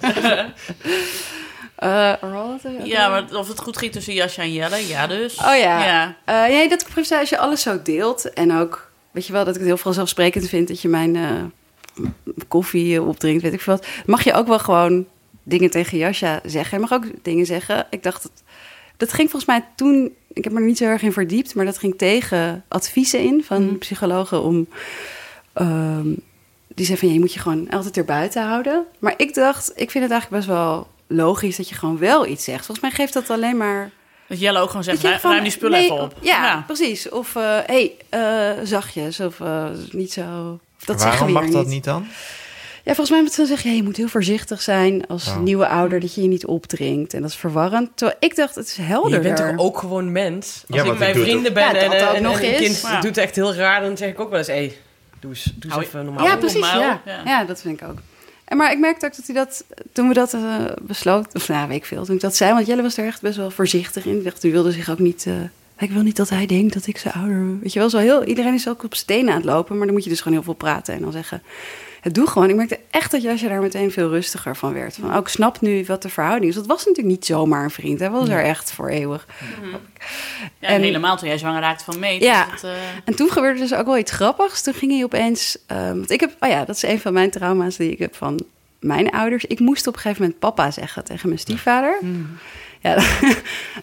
Eh, Ja, maar of het goed ging tussen Jasja en Jelle, ja dus. Oh ja. Ja. Eh, dat ik precies als je alles zo deelt en ook, weet je wel, dat ik het heel vanzelfsprekend vind dat je mijn eh, koffie opdrinkt, weet ik veel wat, mag je ook wel gewoon dingen tegen Jasja zeggen. Je mag ook dingen zeggen. Ik dacht, dat, dat ging volgens mij toen, ik heb me er niet zo erg in verdiept, maar dat ging tegen adviezen in van psychologen om, ehm, die zei van, ja, je moet je gewoon altijd erbuiten houden. Maar ik dacht, ik vind het eigenlijk best wel logisch dat je gewoon wel iets zegt. Volgens mij geeft dat alleen maar Dat Jelle ook gewoon zegt, ruim, van- die spullen nee, even op. Ja, precies. Of hé, hey, eh, zachtjes. Of eh, niet zo. Of dat zeggen Waarom we mag dat niet. niet dan? Ja, volgens mij moet ze dan zeggen, ja, je moet heel voorzichtig zijn als Oh. nieuwe ouder dat je je niet opdringt. En dat is verwarrend. Terwijl ik dacht, het is Je helderder. bent toch ook gewoon mens? Als Ja, ik het vrienden ben Ja, en, dat en, nog een eens. kind Ja. doet echt heel raar, dan zeg ik ook wel eens, hé, hey, doe eens, doe eens even normaal. Ja, precies. normaal, Ja. dat vind ik ook. En maar ik merkte ook dat hij dat, toen we dat eh besloten, of nou, weet ik veel, toen ik dat zei, want Jelle was er echt best wel voorzichtig in. Ik dacht, u wilde zich ook niet, eh, ik wil niet dat hij denkt dat ik zijn ouder, weet je wel, zo heel, iedereen is ook op stenen aan het lopen, maar dan moet je dus gewoon heel veel praten en dan zeggen, het doe gewoon. Ik merkte echt dat Jasje daar meteen veel rustiger van werd. Van, ook snap nu wat de verhouding is. Dat was natuurlijk niet zomaar een vriend, hij was er echt voor eeuwig. Ja, En- helemaal toen jij zwanger raakte van mee. Ja. Dus dat, eh, En toen gebeurde dus ook wel iets grappigs. Toen ging hij opeens. want ik heb. Oh ja, dat is een van mijn trauma's die ik heb van mijn ouders. Ik moest op een gegeven moment papa zeggen tegen mijn stiefvader. Ja,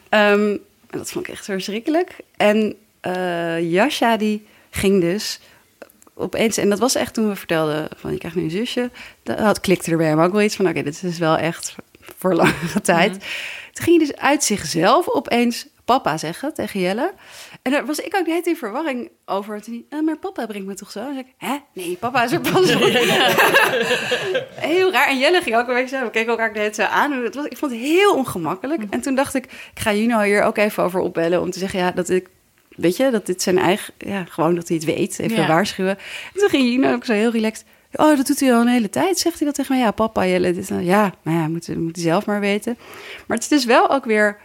ehm, en dat vond ik echt verschrikkelijk. En eh Jascha, die ging dus opeens. En dat was echt toen we vertelden: van je krijgt nu een zusje. Dat had, klikte er bij hem ook wel iets van: oké, dit is wel echt voor langere tijd. Toen ging hij dus uit zichzelf opeens papa zeggen tegen Jelle. En daar was ik ook net in verwarring over. Toen hij, "Eh, maar papa brengt me toch zo? En zei ik, hè? Nee, papa is er pas op. heel raar. En Jelle ging ook een beetje zo. We keken elkaar net zo aan. En Het was, ik vond het heel ongemakkelijk. En toen dacht ik, ik ga Juno hier ook even over opbellen. Om te zeggen, ja, dat ik... Weet je, dat dit zijn eigen... Ja, gewoon dat hij het weet. Even Ja. waarschuwen. En toen ging Juno ook zo heel relaxed... Oh, dat doet hij al een hele tijd. Zegt hij dat tegen mij? Ja, papa, Jelle. Dit, dat. ja, nou ja, moet, moet hij zelf maar weten. Maar het is dus wel ook weer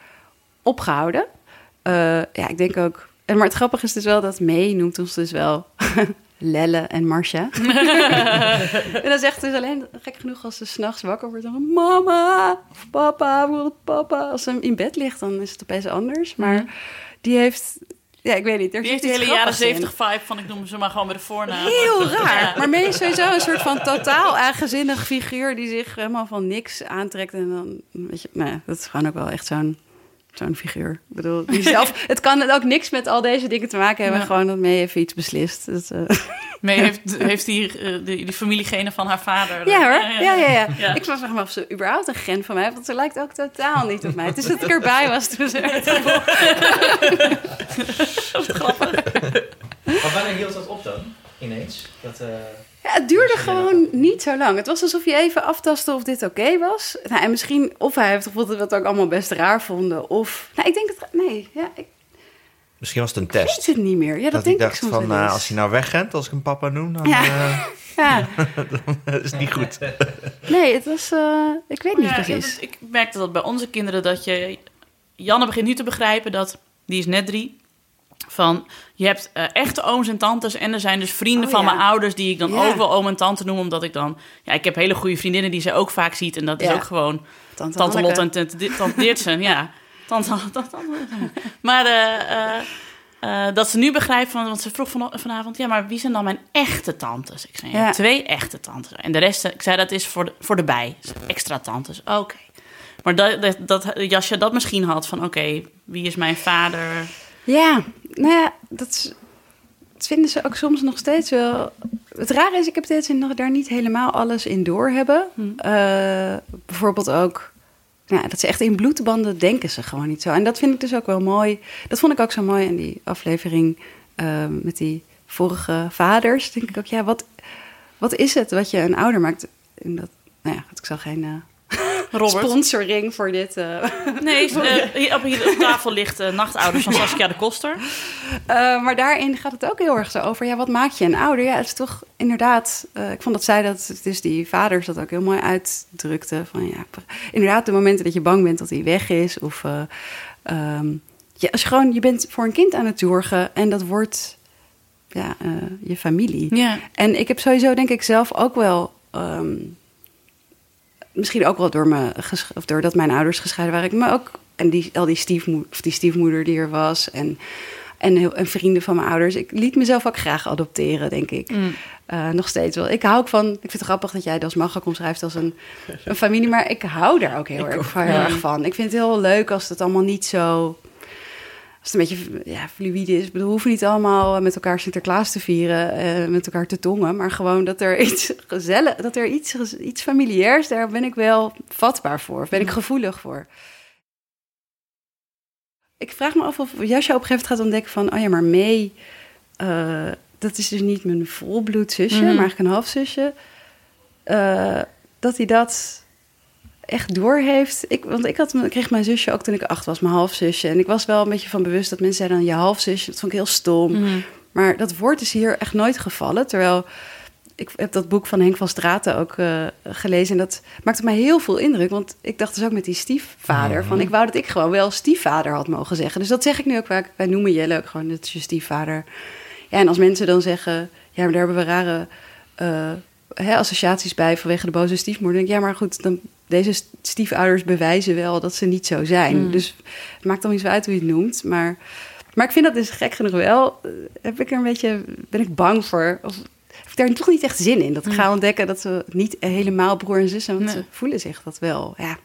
opgehouden. Eh, ja, ik denk ook... En, maar het grappige is dus wel dat May noemt ons dus wel Lelle en Marcia. en dan zegt dus alleen, gek genoeg, als ze s'nachts wakker wordt, dan mama of papa, papa. Als ze in bed ligt, dan is het opeens anders. Maar die heeft, ja, ik weet niet. Er die heeft die hele jaren grappigs in. 70 vibe van ik noem ze maar gewoon bij de voornaam. Heel raar. Ja. Maar is sowieso een soort van totaal eigenzinnig figuur die zich helemaal van niks aantrekt. En dan, weet je, nou, ja, dat is gewoon ook wel echt zo'n zo'n figuur. Ik bedoel, die zelf, het kan ook niks met al deze dingen te maken hebben. Ja. Gewoon dat mee even iets beslist. Dat, eh, Mee heeft, heeft die, eh, die, die familiegenen van haar vader. Ja hoor, ja, ja, ja. Ja. Ik was me of ze überhaupt een gen van mij heeft, want ze lijkt ook totaal niet op mij. Het is dat ik erbij was toen ze werd geboren. Maar wanneer hield dat op dan? Ineens? Dat, eh, Ja, het duurde gewoon niet zo lang. Het was alsof je even aftastte of dit oké was. Nou, en misschien, of hij heeft gevoeld dat we het ook allemaal best raar vonden. Of, nou, ik denk dat, nee, ja, ik Misschien was het een weet test. het niet meer. Ja, dat, dat denk ik dacht soms van, eh, als hij nou wegrent, als ik hem papa noem, dan Ja. eh, Ja, is het niet goed. nee, het was, eh, ik weet niet Ja, precies. dat- ik merkte dat bij onze kinderen dat je... Janne begint nu te begrijpen dat... Die is net drie. Van, je hebt eh, echte ooms en tantes... en er zijn dus vrienden Oh, van ja. mijn ouders... die ik dan Ja. ook wel oom en tante noem... omdat ik dan... Ja, ik heb hele goede vriendinnen die ze ook vaak ziet... en dat is ook gewoon Tante, Tante Lot en tante, tante Dirtsen, ja. Tante, tante, Maar eh, eh, dat ze nu begrijpt, van, want ze vroeg van, vanavond... ja, maar wie zijn dan mijn echte tantes? Ik zei, ja, twee echte tantes. En de rest, ik zei, dat is voor de, voor de bij. Extra tantes, oké. Maar dat, dat, dat Jasje dat misschien had van... oké, wie is mijn vader? Ja, nou ja, dat, is- dat vinden ze ook soms nog steeds wel. Het rare is, ik heb dit nog daar niet helemaal alles in door hebben. Hm. Eh, bijvoorbeeld ook, nou, dat ze echt in bloedbanden denken ze gewoon niet zo. En dat vind ik dus ook wel mooi. Dat vond ik ook zo mooi in die aflevering eh, met die vorige vaders. Denk ik ook, ja, wat, wat is het wat je een ouder maakt? En dat, nou ja, ik zal geen eh, Robert? sponsoring voor dit. eh, Nee, eh, hier, op, hier op tafel ligt eh, Nachtouders van Saskia de Koster. Uh, maar daarin gaat het ook heel erg zo over. Ja, wat maakt je een ouder? Ja, het is toch inderdaad. Uh, ik vond dat zij dat. Het is die vaders dat ook heel mooi uitdrukte. Van ja, inderdaad, de momenten dat je bang bent dat hij weg is. Of. Uh, um, ja, als je gewoon. Je bent voor een kind aan het zorgen. En dat wordt. Ja, uh, je familie. Ja. En ik heb sowieso, denk ik, zelf ook wel. Um, misschien ook wel door me. Of doordat mijn ouders gescheiden waren. Ik me ook. En die, al die, stiefmo of die stiefmoeder die er was. En en, heel, en vrienden van mijn ouders. Ik liet mezelf ook graag adopteren, denk ik. Mm. Uh, nog steeds wel. Ik hou ook van... Ik vind het grappig dat jij dat als Magga omschrijft als een, een familie. Maar ik hou daar ook heel, erg, ook. heel erg van. Ik vind het heel leuk als het allemaal niet zo... Als het een beetje ja, fluïde is. Ik bedoel, we hoeven niet allemaal met elkaar Sinterklaas te vieren. Uh, met elkaar te tongen. Maar gewoon dat er iets gezellig... Dat er iets, iets familiairs... Daar ben ik wel vatbaar voor. Of ben ik gevoelig voor. Ik vraag me af of Jascha op een gegeven moment gaat ontdekken van... oh ja, maar May, uh, dat is dus niet mijn volbloedzusje... Mm -hmm. maar eigenlijk een halfzusje. Uh, dat hij dat echt doorheeft. Ik, want ik, had, ik kreeg mijn zusje ook toen ik acht was, mijn halfzusje. En ik was wel een beetje van bewust dat mensen zeiden dan... je halfzusje, dat vond ik heel stom. Mm -hmm. Maar dat woord is hier echt nooit gevallen. Terwijl ik heb dat boek van Henk van Straten ook uh, gelezen. En dat maakte mij heel veel indruk. Want ik dacht dus ook met die stiefvader. Mm -hmm. van ik wou dat ik gewoon wel stiefvader had mogen zeggen. Dus dat zeg ik nu ook vaak. Wij noemen Jelle ook gewoon, dat is je stiefvader. Ja, en als mensen dan zeggen... ja, maar daar hebben we rare uh, hè, associaties bij... vanwege de boze stiefmoeder. Denk ik, ja, maar goed... Dan, deze stiefouders bewijzen wel dat ze niet zo zijn. Mm. Dus het maakt dan niet zo uit hoe je het noemt. Maar, maar ik vind dat dus gek genoeg wel... Uh, heb ik er een beetje... ben ik bang voor... Of, heb ik daar toch niet echt zin in. Dat ik ga ontdekken dat ze niet helemaal broer en zus zijn. Want nee. ze voelen zich dat wel. Ja.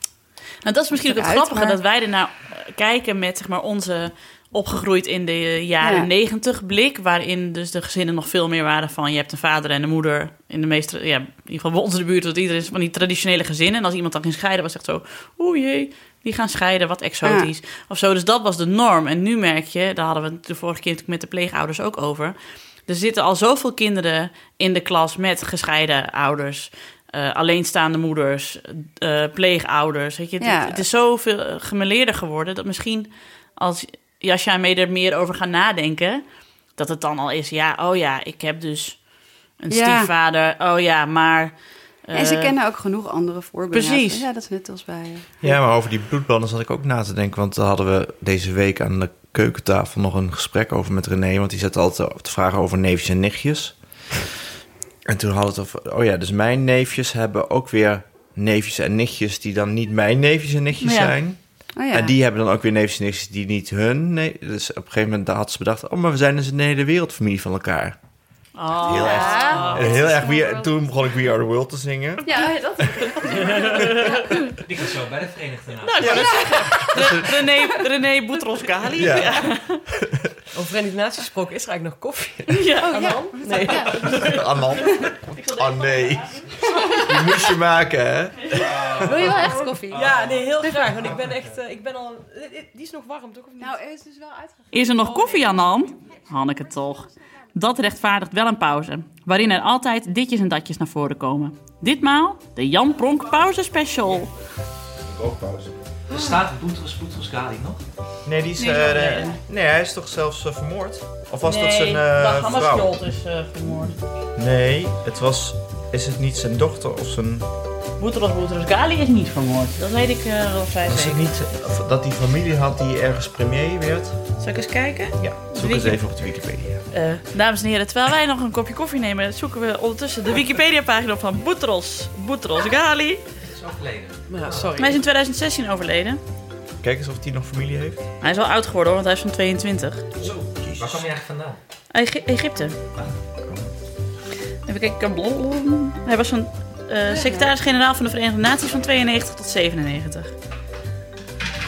Nou, dat is misschien ook het grappige. maar- Dat wij er nou kijken met zeg maar, onze opgegroeid in de jaren Ja. negentig blik. Waarin dus de gezinnen nog veel meer waren van... je hebt een vader en een moeder. In de meeste, ja, in ieder geval bij ons in de buurt... dat iedereen is van die traditionele gezinnen. En als iemand dan ging scheiden, was het echt zo... oeh jee, die gaan scheiden, wat exotisch. Of zo, dus dat was de norm. En nu merk je, daar hadden we het de vorige keer met de pleegouders ook over... Er zitten al zoveel kinderen in de klas met gescheiden ouders, uh, alleenstaande moeders, uh, pleegouders. Weet je, Ja. het, het is zoveel gemeleerder geworden dat misschien als Jasja en mij er meer over gaan nadenken, dat het dan al is, ja, oh ja, ik heb dus een Ja. stiefvader, oh ja, maar... en ze eh, kennen ook genoeg andere voorbeelden. Precies. Ja, dat is net als bij... eh, Ja, maar over die bloedbanden zat ik ook na te denken. Want daar hadden we deze week aan de keukentafel nog een gesprek over met René. Want die zat altijd te vragen over neefjes en nichtjes. En toen hadden we het over... Oh ja, dus mijn neefjes hebben ook weer neefjes en nichtjes... die dan niet mijn neefjes en nichtjes Ja. zijn. Oh. En die hebben dan ook weer neefjes die niet hun... Nee, dus op een gegeven moment had ze bedacht... oh, maar we zijn dus een hele wereldfamilie van elkaar. Oh. Heel erg. Ja. En heel erg We- toen begon ik We Are The World te zingen. Ja, dat Die gaat zo bij de Verenigde Naties. Nou. Re- René, René Boutros Ghali. Ja. Ja. Over Verenigde Naties gesproken, is er eigenlijk nog koffie? Ja. Oh, ja. Nee. Anan. Oh nee. Die moest je maken, hè? Wil je wel echt koffie? Ja, nee, heel graag. Want ik ben echt, eh, ik ben al... Die is nog warm, toch? Of niet? Nou, er is dus wel uitgegaan. Is er nog koffie aan de hand? Hanneke toch. Dat rechtvaardigt wel een pauze, waarin er altijd ditjes en datjes naar voren komen. Ditmaal de Jan Pronk Pauze Special. Rookpauze. Er staat Boutros Boutros Ghali nog. Nee, die is... Nee, eh, nee, nee, hij is toch zelfs eh, vermoord? Of was dat zijn eh, vrouw? is vermoord. Nee, het was... Is het niet zijn dochter of zijn... Boutros Boutros Ghali is niet vermoord. Dat weet ik eh, wel vrij Was het zeker. niet of dat die familie had die ergens premier werd? Zal ik eens kijken? Ja, zoek eens even op de Wikipedia. Eh, dames en heren, terwijl wij nog een kopje koffie nemen, zoeken we ondertussen de Wikipedia-pagina op van Boutros. Boutros Ghali. Dat is overleden. Ja, sorry. Hij is in 2016 overleden. Kijk eens of hij nog familie heeft. Hij is wel oud geworden hoor, want hij is van 22. Zo, waar kwam je eigenlijk vandaan? Egy- Egypte. Even kijken. blablabla. Hij was van eh, secretaris-generaal van de Verenigde Naties van 92 tot 97.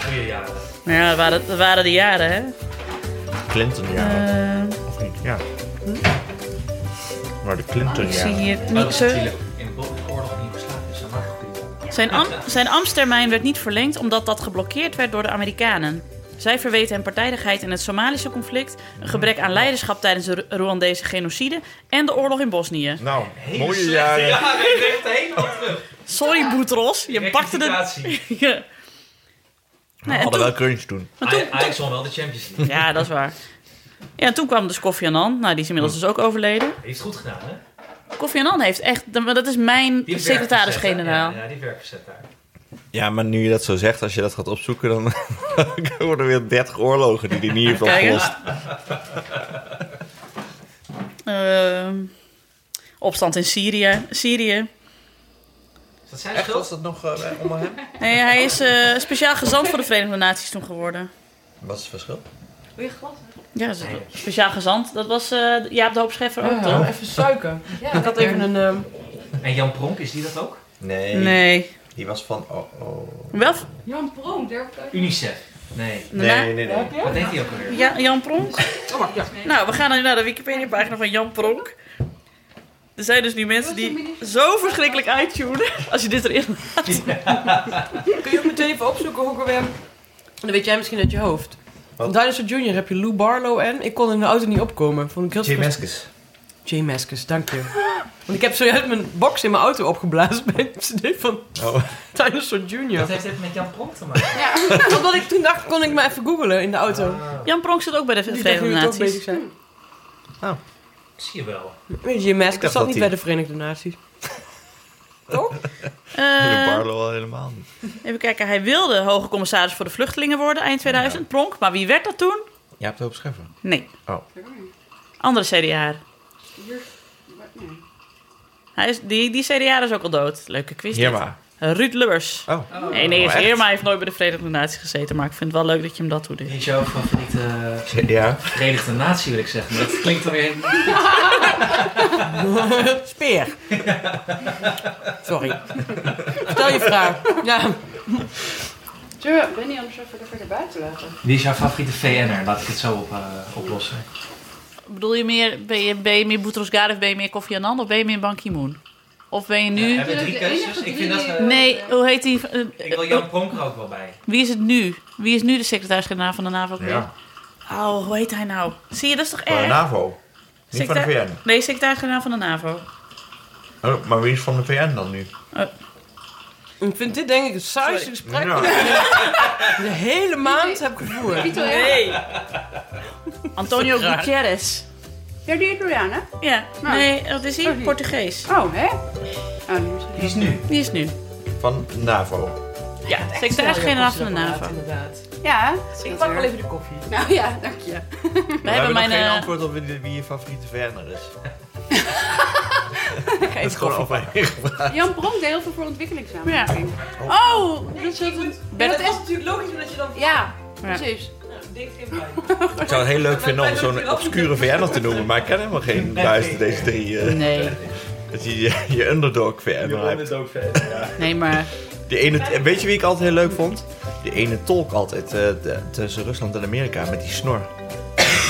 Goeie jaren. Maar ja, dat waren, dat waren de jaren, hè? Clinton, ja. Eh, of niet? Ja. Maar de Clinton, ik zie hier goed. Zijn, am- zijn ambtstermijn werd niet verlengd omdat dat geblokkeerd werd door de Amerikanen. Zij verweten hem partijdigheid in het Somalische conflict, een gebrek aan leiderschap tijdens de Ru- Rwandese genocide en de oorlog in Bosnië. Nou, Hele mooie jaren. Ik helemaal terug. Sorry, Boutros, je pakte het. Rectificatie. Ja. We Nee, en hadden toen- wel crunch toen. maar toen- Aj- Ajax won wel de Champions League. Ja, dat is waar. Ja, en toen kwam dus Kofi Annan. Nou, die is inmiddels dus ook overleden. Heeft het goed gedaan, hè? Kofi Annan heeft echt... Dat is mijn Die heeft werk secretaris-generaal. verzet, hè? Ja, ja, die heeft werk verzet daar. Ja, maar nu je dat zo zegt, als je dat gaat opzoeken, dan worden er weer 30 oorlogen die hij niet heeft Kijk eens. opgelost. Ehm, opstand in Syrië. Syrië. Is dat zijn Echt, was dat nog eh, onder hem? Nee, hij is eh, speciaal gezant voor de Verenigde Naties toen geworden. Wat is het verschil? Wil je glas? Ja, dat is speciaal gezant. Dat was eh Jaap de Hoop Scheffer ook, Ja, toch? even suiker. Ja, Ik had even een... ehm, En Jan Pronk, is die dat ook? Nee. Nee. Die was van... Oh, oh. Wel? Jan Pronk, ik UNICEF. Nee. Nee, nee, nee. Wat deed hij ook alweer? Ja, Jan Pronk. Oh, wacht, ja. Nou, we gaan nu naar de Wikipedia-pagina van Jan Pronk. Er zijn dus nu mensen die zo verschrikkelijk uittunen als je dit erin laat. Kun je ook meteen even opzoeken hoe ik alweer... Dan weet jij misschien uit je hoofd. Wat? Dinosaur Jr. heb je Lou Barlow en ik kon in de auto niet opkomen. Vond ik heel Meskes. Jay Maskus, dank je. Want ik heb zojuist mijn box in mijn auto opgeblazen bij een cd van Oh. Dinosaur Jr. Wat heeft dit met Jan Pronk te maken? Ja. Omdat ik toen dacht, kon ik maar even googlen in de auto. Jan Pronk zit ook bij de Verenigde Naties. zijn. Zie je wel. Jay Maskus zat dat niet die- bij de Verenigde Naties. Toch? Eh, Barlow al helemaal niet. even kijken, hij wilde hoge commissaris voor de vluchtelingen worden eind 2000, Pronk. Maar wie werd dat toen? Je hebt het op Scheffer. Nee, Oh. andere CDA. Hier. Nee. Hij is, die, die CDA is ook al dood. Leuke quiz. dit. Hierma. Ruud Lubbers. Oh. Nee, nee, Oh? Heerma heeft nooit bij de Verenigde Naties gezeten. Maar ik vind het wel leuk dat je hem dat toedoet. Wie is jouw favoriete CDA. Verenigde Natie, wil ik zeggen. Dat klinkt dan weer... Speer. Sorry. Stel je vraag. Ja. Zullen we Benny anders even er verder buiten laten? Wie is jouw favoriete VN'er? Laat ik het zo op, eh, oplossen. Bedoel je meer, ben je, ben je meer Boutros Ghali of ben je meer Kofi Annan of ben je meer Ban Ki-moon? Of ben je nu... Ja, hebben we drie keuzes? Ik vind dat... eh, Nee, hoe heet die? eh, Ik wil Jan Pronk er ook wel bij. Wie is het nu? Wie is nu de secretaris-generaal van de NAVO? Ja. Oh, hoe heet hij nou? Zie je, dat is toch Van de erg? NAVO. Niet van de VN. Nee, secretaris-generaal van de NAVO. Oh, maar wie is van de VN dan nu? Ik vind dit denk ik het saaiste gesprek Ja. dat ik de hele maand heb gevoerd. Vito, ja. Nee. Antonio Gutierrez. Ja, die Italianen. Ja, Nou. nee, dat is hij? Oh. Portugees. Oh, hè? Oh, die Wie is nu? Die is nu. Van NAVO. Ja, secretaris-generaal van de NAVO. Inderdaad. Ja. Ik pak wel even de koffie. Nou ja, dank je. We We hebben hebben mijn... nog geen eh, antwoord op wie, wie je favoriete VN'er is. Ga Dat is gewoon overheen. Jan Bronk deed heel veel voor ontwikkelingssamenwerking. Oh, dat is het. Ja, dat is natuurlijk logisch omdat je dan... Ja, Ja. precies. Ik zou het heel leuk vinden om zo'n obscure VN'er te noemen, maar ik ken helemaal geen buiten deze drie. eh, Nee, Dat je je, je underdog VN'er hebt. nee, maar Die ene, weet je wie ik altijd heel leuk vond? Die ene tolk altijd eh, de- tussen Rusland en Amerika met die snor.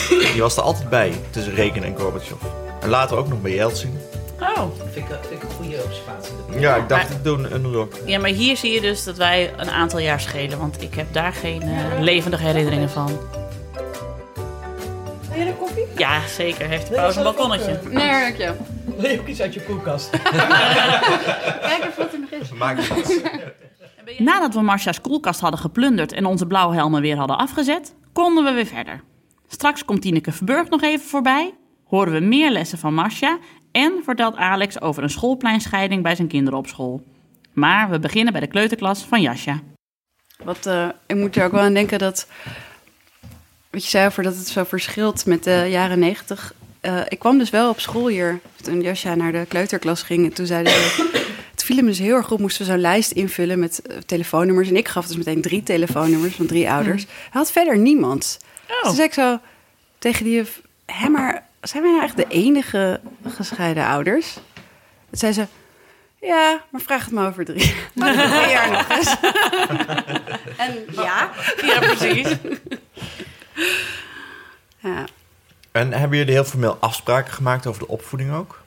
Die was er altijd bij tussen Reagan en Gorbachev. En later ook nog bij Yeltsin. Oh. Vind ik, vind ik een goede observatie. Ja, ik dacht ik doe een underdog. Ja, maar hier zie je dus dat wij een aantal jaar schelen. Want ik heb daar geen eh, levendige herinneringen van. Wil je een koffie? Ja, zeker. Heeft de pauze een balkonnetje. Nee, dank je. Ook iets uit je koelkast. Kijk even wat er nog is. Maakt niet. Nadat we Marcia's koelkast hadden geplunderd en onze blauwhelmen weer hadden afgezet, konden we weer verder. Straks komt Tineke Verburg nog even voorbij, horen we meer lessen van Marcia en vertelt Alex over een schoolpleinscheiding bij zijn kinderen op school. Maar we beginnen bij de kleuterklas van Jasja. Wat, eh, ik moet er ook wel aan denken dat... Wat je zei over dat het zo verschilt met de jaren negentig. Eh, ik kwam dus wel op school hier, toen Jasja naar de kleuterklas ging. En toen zeiden ze... Het viel hem dus heel erg goed. Moesten we zo'n lijst invullen met eh, telefoonnummers. En ik gaf dus meteen drie telefoonnummers van drie ouders. Hij had verder niemand. Dus toen zei ik zo tegen die. Hé, maar zijn wij nou echt de enige gescheiden ouders? Toen zei ze... Ja, maar vraag het maar over drie, over drie jaar nog eens. en ja, Ja, precies. ja. En hebben jullie heel formeel afspraken gemaakt over de opvoeding ook?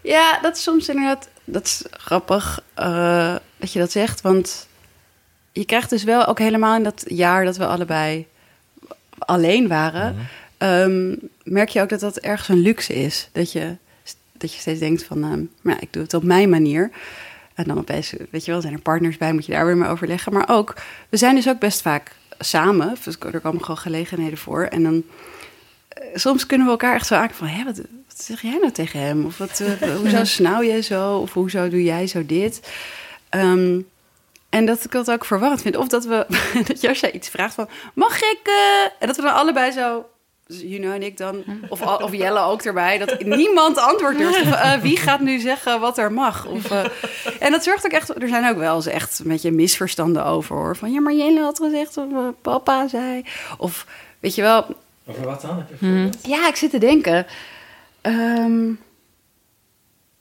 Ja, dat is soms inderdaad... Dat is grappig eh, dat je dat zegt. Want je krijgt dus wel ook helemaal in dat jaar dat we allebei alleen waren... ehm, merk je ook dat dat ergens een luxe is. Dat je, dat je steeds denkt van... ehm, maar ja, ik doe het op mijn manier. En dan opeens, weet je wel, zijn er partners bij, moet je daar weer mee overleggen. Maar ook, we zijn dus ook best vaak samen. Dus er komen gewoon gelegenheden voor. En dan eh, soms kunnen we elkaar echt zo aankijken van... Hé, wat, wat zeg jij nou tegen hem? Of wat, eh, hoezo snauw jij zo? Of hoezo doe jij zo dit? Ehm, en dat ik dat ook verwarrend vind. Of dat we, dat Jasja iets vraagt van... Mag ik? eh?" En dat we dan allebei zo... dus Juno en ik dan, of, of Jelle ook erbij, dat niemand antwoord durft. Of, eh, wie gaat nu zeggen wat er mag? Of, eh, en dat zorgt ook echt, er zijn ook wel eens echt een beetje misverstanden over hoor. Van ja, maar Jelle had gezegd, of eh, papa zei. Of weet je wel, Over wat dan? Heb je een voorbeeld? ja, ik zit te denken. Ehm,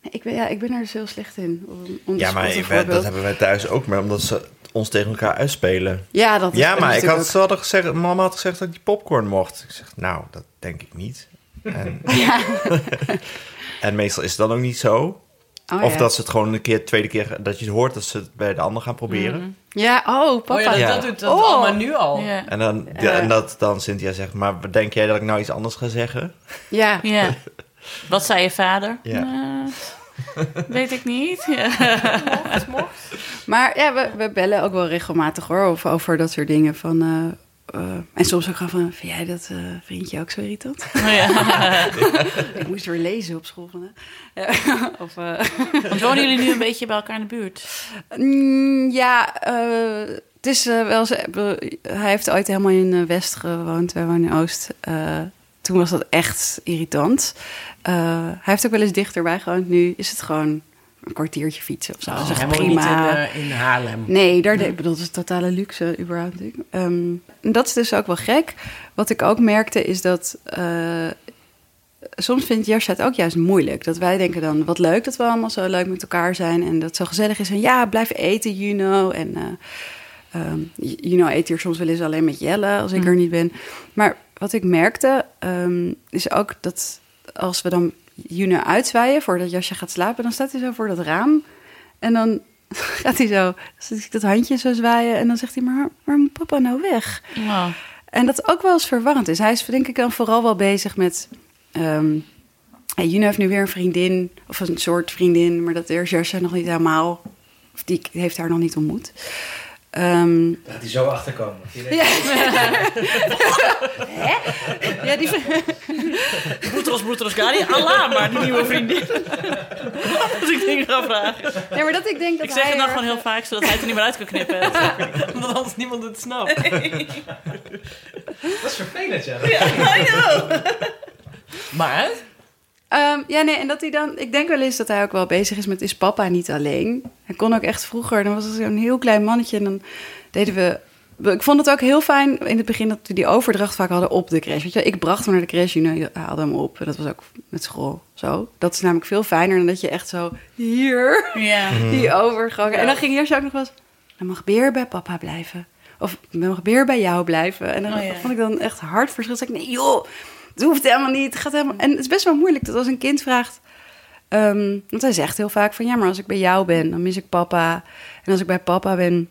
ik, ben, ja, ik ben er dus heel slecht in. Om, om Ja, maar dat hebben wij thuis ook, maar omdat ze ons tegen elkaar uitspelen. Ja, dat is Ja, dat maar is ik had, ze hadden gezegd, mama had gezegd dat ik die popcorn mocht. Ik zeg, nou, dat denk ik niet. En, en meestal is het dan ook niet zo. Oh, of ja. dat ze het gewoon een keer, tweede keer, dat je het hoort dat ze het bij de ander gaan proberen. Ja, oh, papa. Oh ja, dat, Ja. dat doet dat Oh. allemaal nu al. Ja. En dan, Ja. en dat dan Cynthia zegt, maar denk jij dat ik nou iets anders ga zeggen? Ja. ja. Wat zei je vader? Ja. Eh, weet ik niet. Ja. Maar ja, we, we bellen ook wel regelmatig hoor, over, over dat soort dingen. Van, eh, eh, en soms ook gewoon van, vind jij dat eh, vriendje ook zo irritant? Oh, ja. ik moest weer lezen op school. Ja, of, eh, Want wonen jullie nu een beetje bij elkaar in de buurt? Mm, ja, eh, het is wel Hij heeft ooit helemaal in West gewoond, wij wonen in Oost. Toen was dat echt irritant. Eh, hij heeft ook wel eens dichterbij gewoond. Nu is het gewoon een kwartiertje fietsen of zo. dat woont niet prima. in, eh, in Haarlem. Nee, daar ik bedoel, dat is totale luxe überhaupt. Ehm, en dat is dus ook wel gek. Wat ik ook merkte is dat... eh, soms vindt Jascha het ook juist moeilijk. Dat wij denken dan, wat leuk dat we allemaal zo leuk met elkaar zijn... en dat het zo gezellig is. En ja, blijf eten, Juno. En eh, ehm, Juno eet hier soms wel eens alleen met Jelle... als ik er niet ben. Maar wat ik merkte, ehm, is ook dat als we dan Juno uitzwaaien... voordat Jascha gaat slapen, dan staat hij zo voor dat raam... En dan gaat hij zo, zit ik dat handje zo zwaaien en dan zegt hij, maar waar moet papa nou weg? Oh. En dat ook wel eens verwarrend is. Hij is denk ik dan vooral wel bezig met, ehm hey, Juno heeft nu weer een vriendin, of een soort vriendin, maar dat is Jascha nog niet helemaal, of die heeft haar nog niet ontmoet. Ehm, Laat die zo achterkomen. ja. Hè? Ja, die, Boetros, Boetros. Allah, maar die nieuwe vriendin. Als ik dingen ga vragen. ja, maar dat ik denk dat Ik zeg hij het dan er- gewoon heel vaak, zodat hij het er niet meer uit kan knippen. Omdat anders niemand het snapt. Dat is vervelend, ja. Maar, Ehm, ja, nee, en dat hij dan... Ik denk wel eens dat hij ook wel bezig is met... Is papa niet alleen? Hij kon ook echt vroeger... Dan was hij zo'n heel klein mannetje... En dan deden we ik vond het ook heel fijn in het begin dat we die overdracht vaak hadden op de crash. Weet je, ik bracht hem naar de crash, Juno haalde hem op. En dat was ook met school zo. Dat is namelijk veel fijner dan dat je echt zo hier Ja. die overgang. En dan ging eerst ook nog wel eens, dan mag Beer bij papa blijven. Of dan mag Beer bij jou blijven. En dan Oh, ja. vond ik dan echt hard verschil. Ik, nee joh, het hoeft helemaal niet. Het gaat helemaal... En het is best wel moeilijk dat als een kind vraagt... ehm, want hij zegt heel vaak van, ja, maar als ik bij jou ben, dan mis ik papa. En als ik bij papa ben,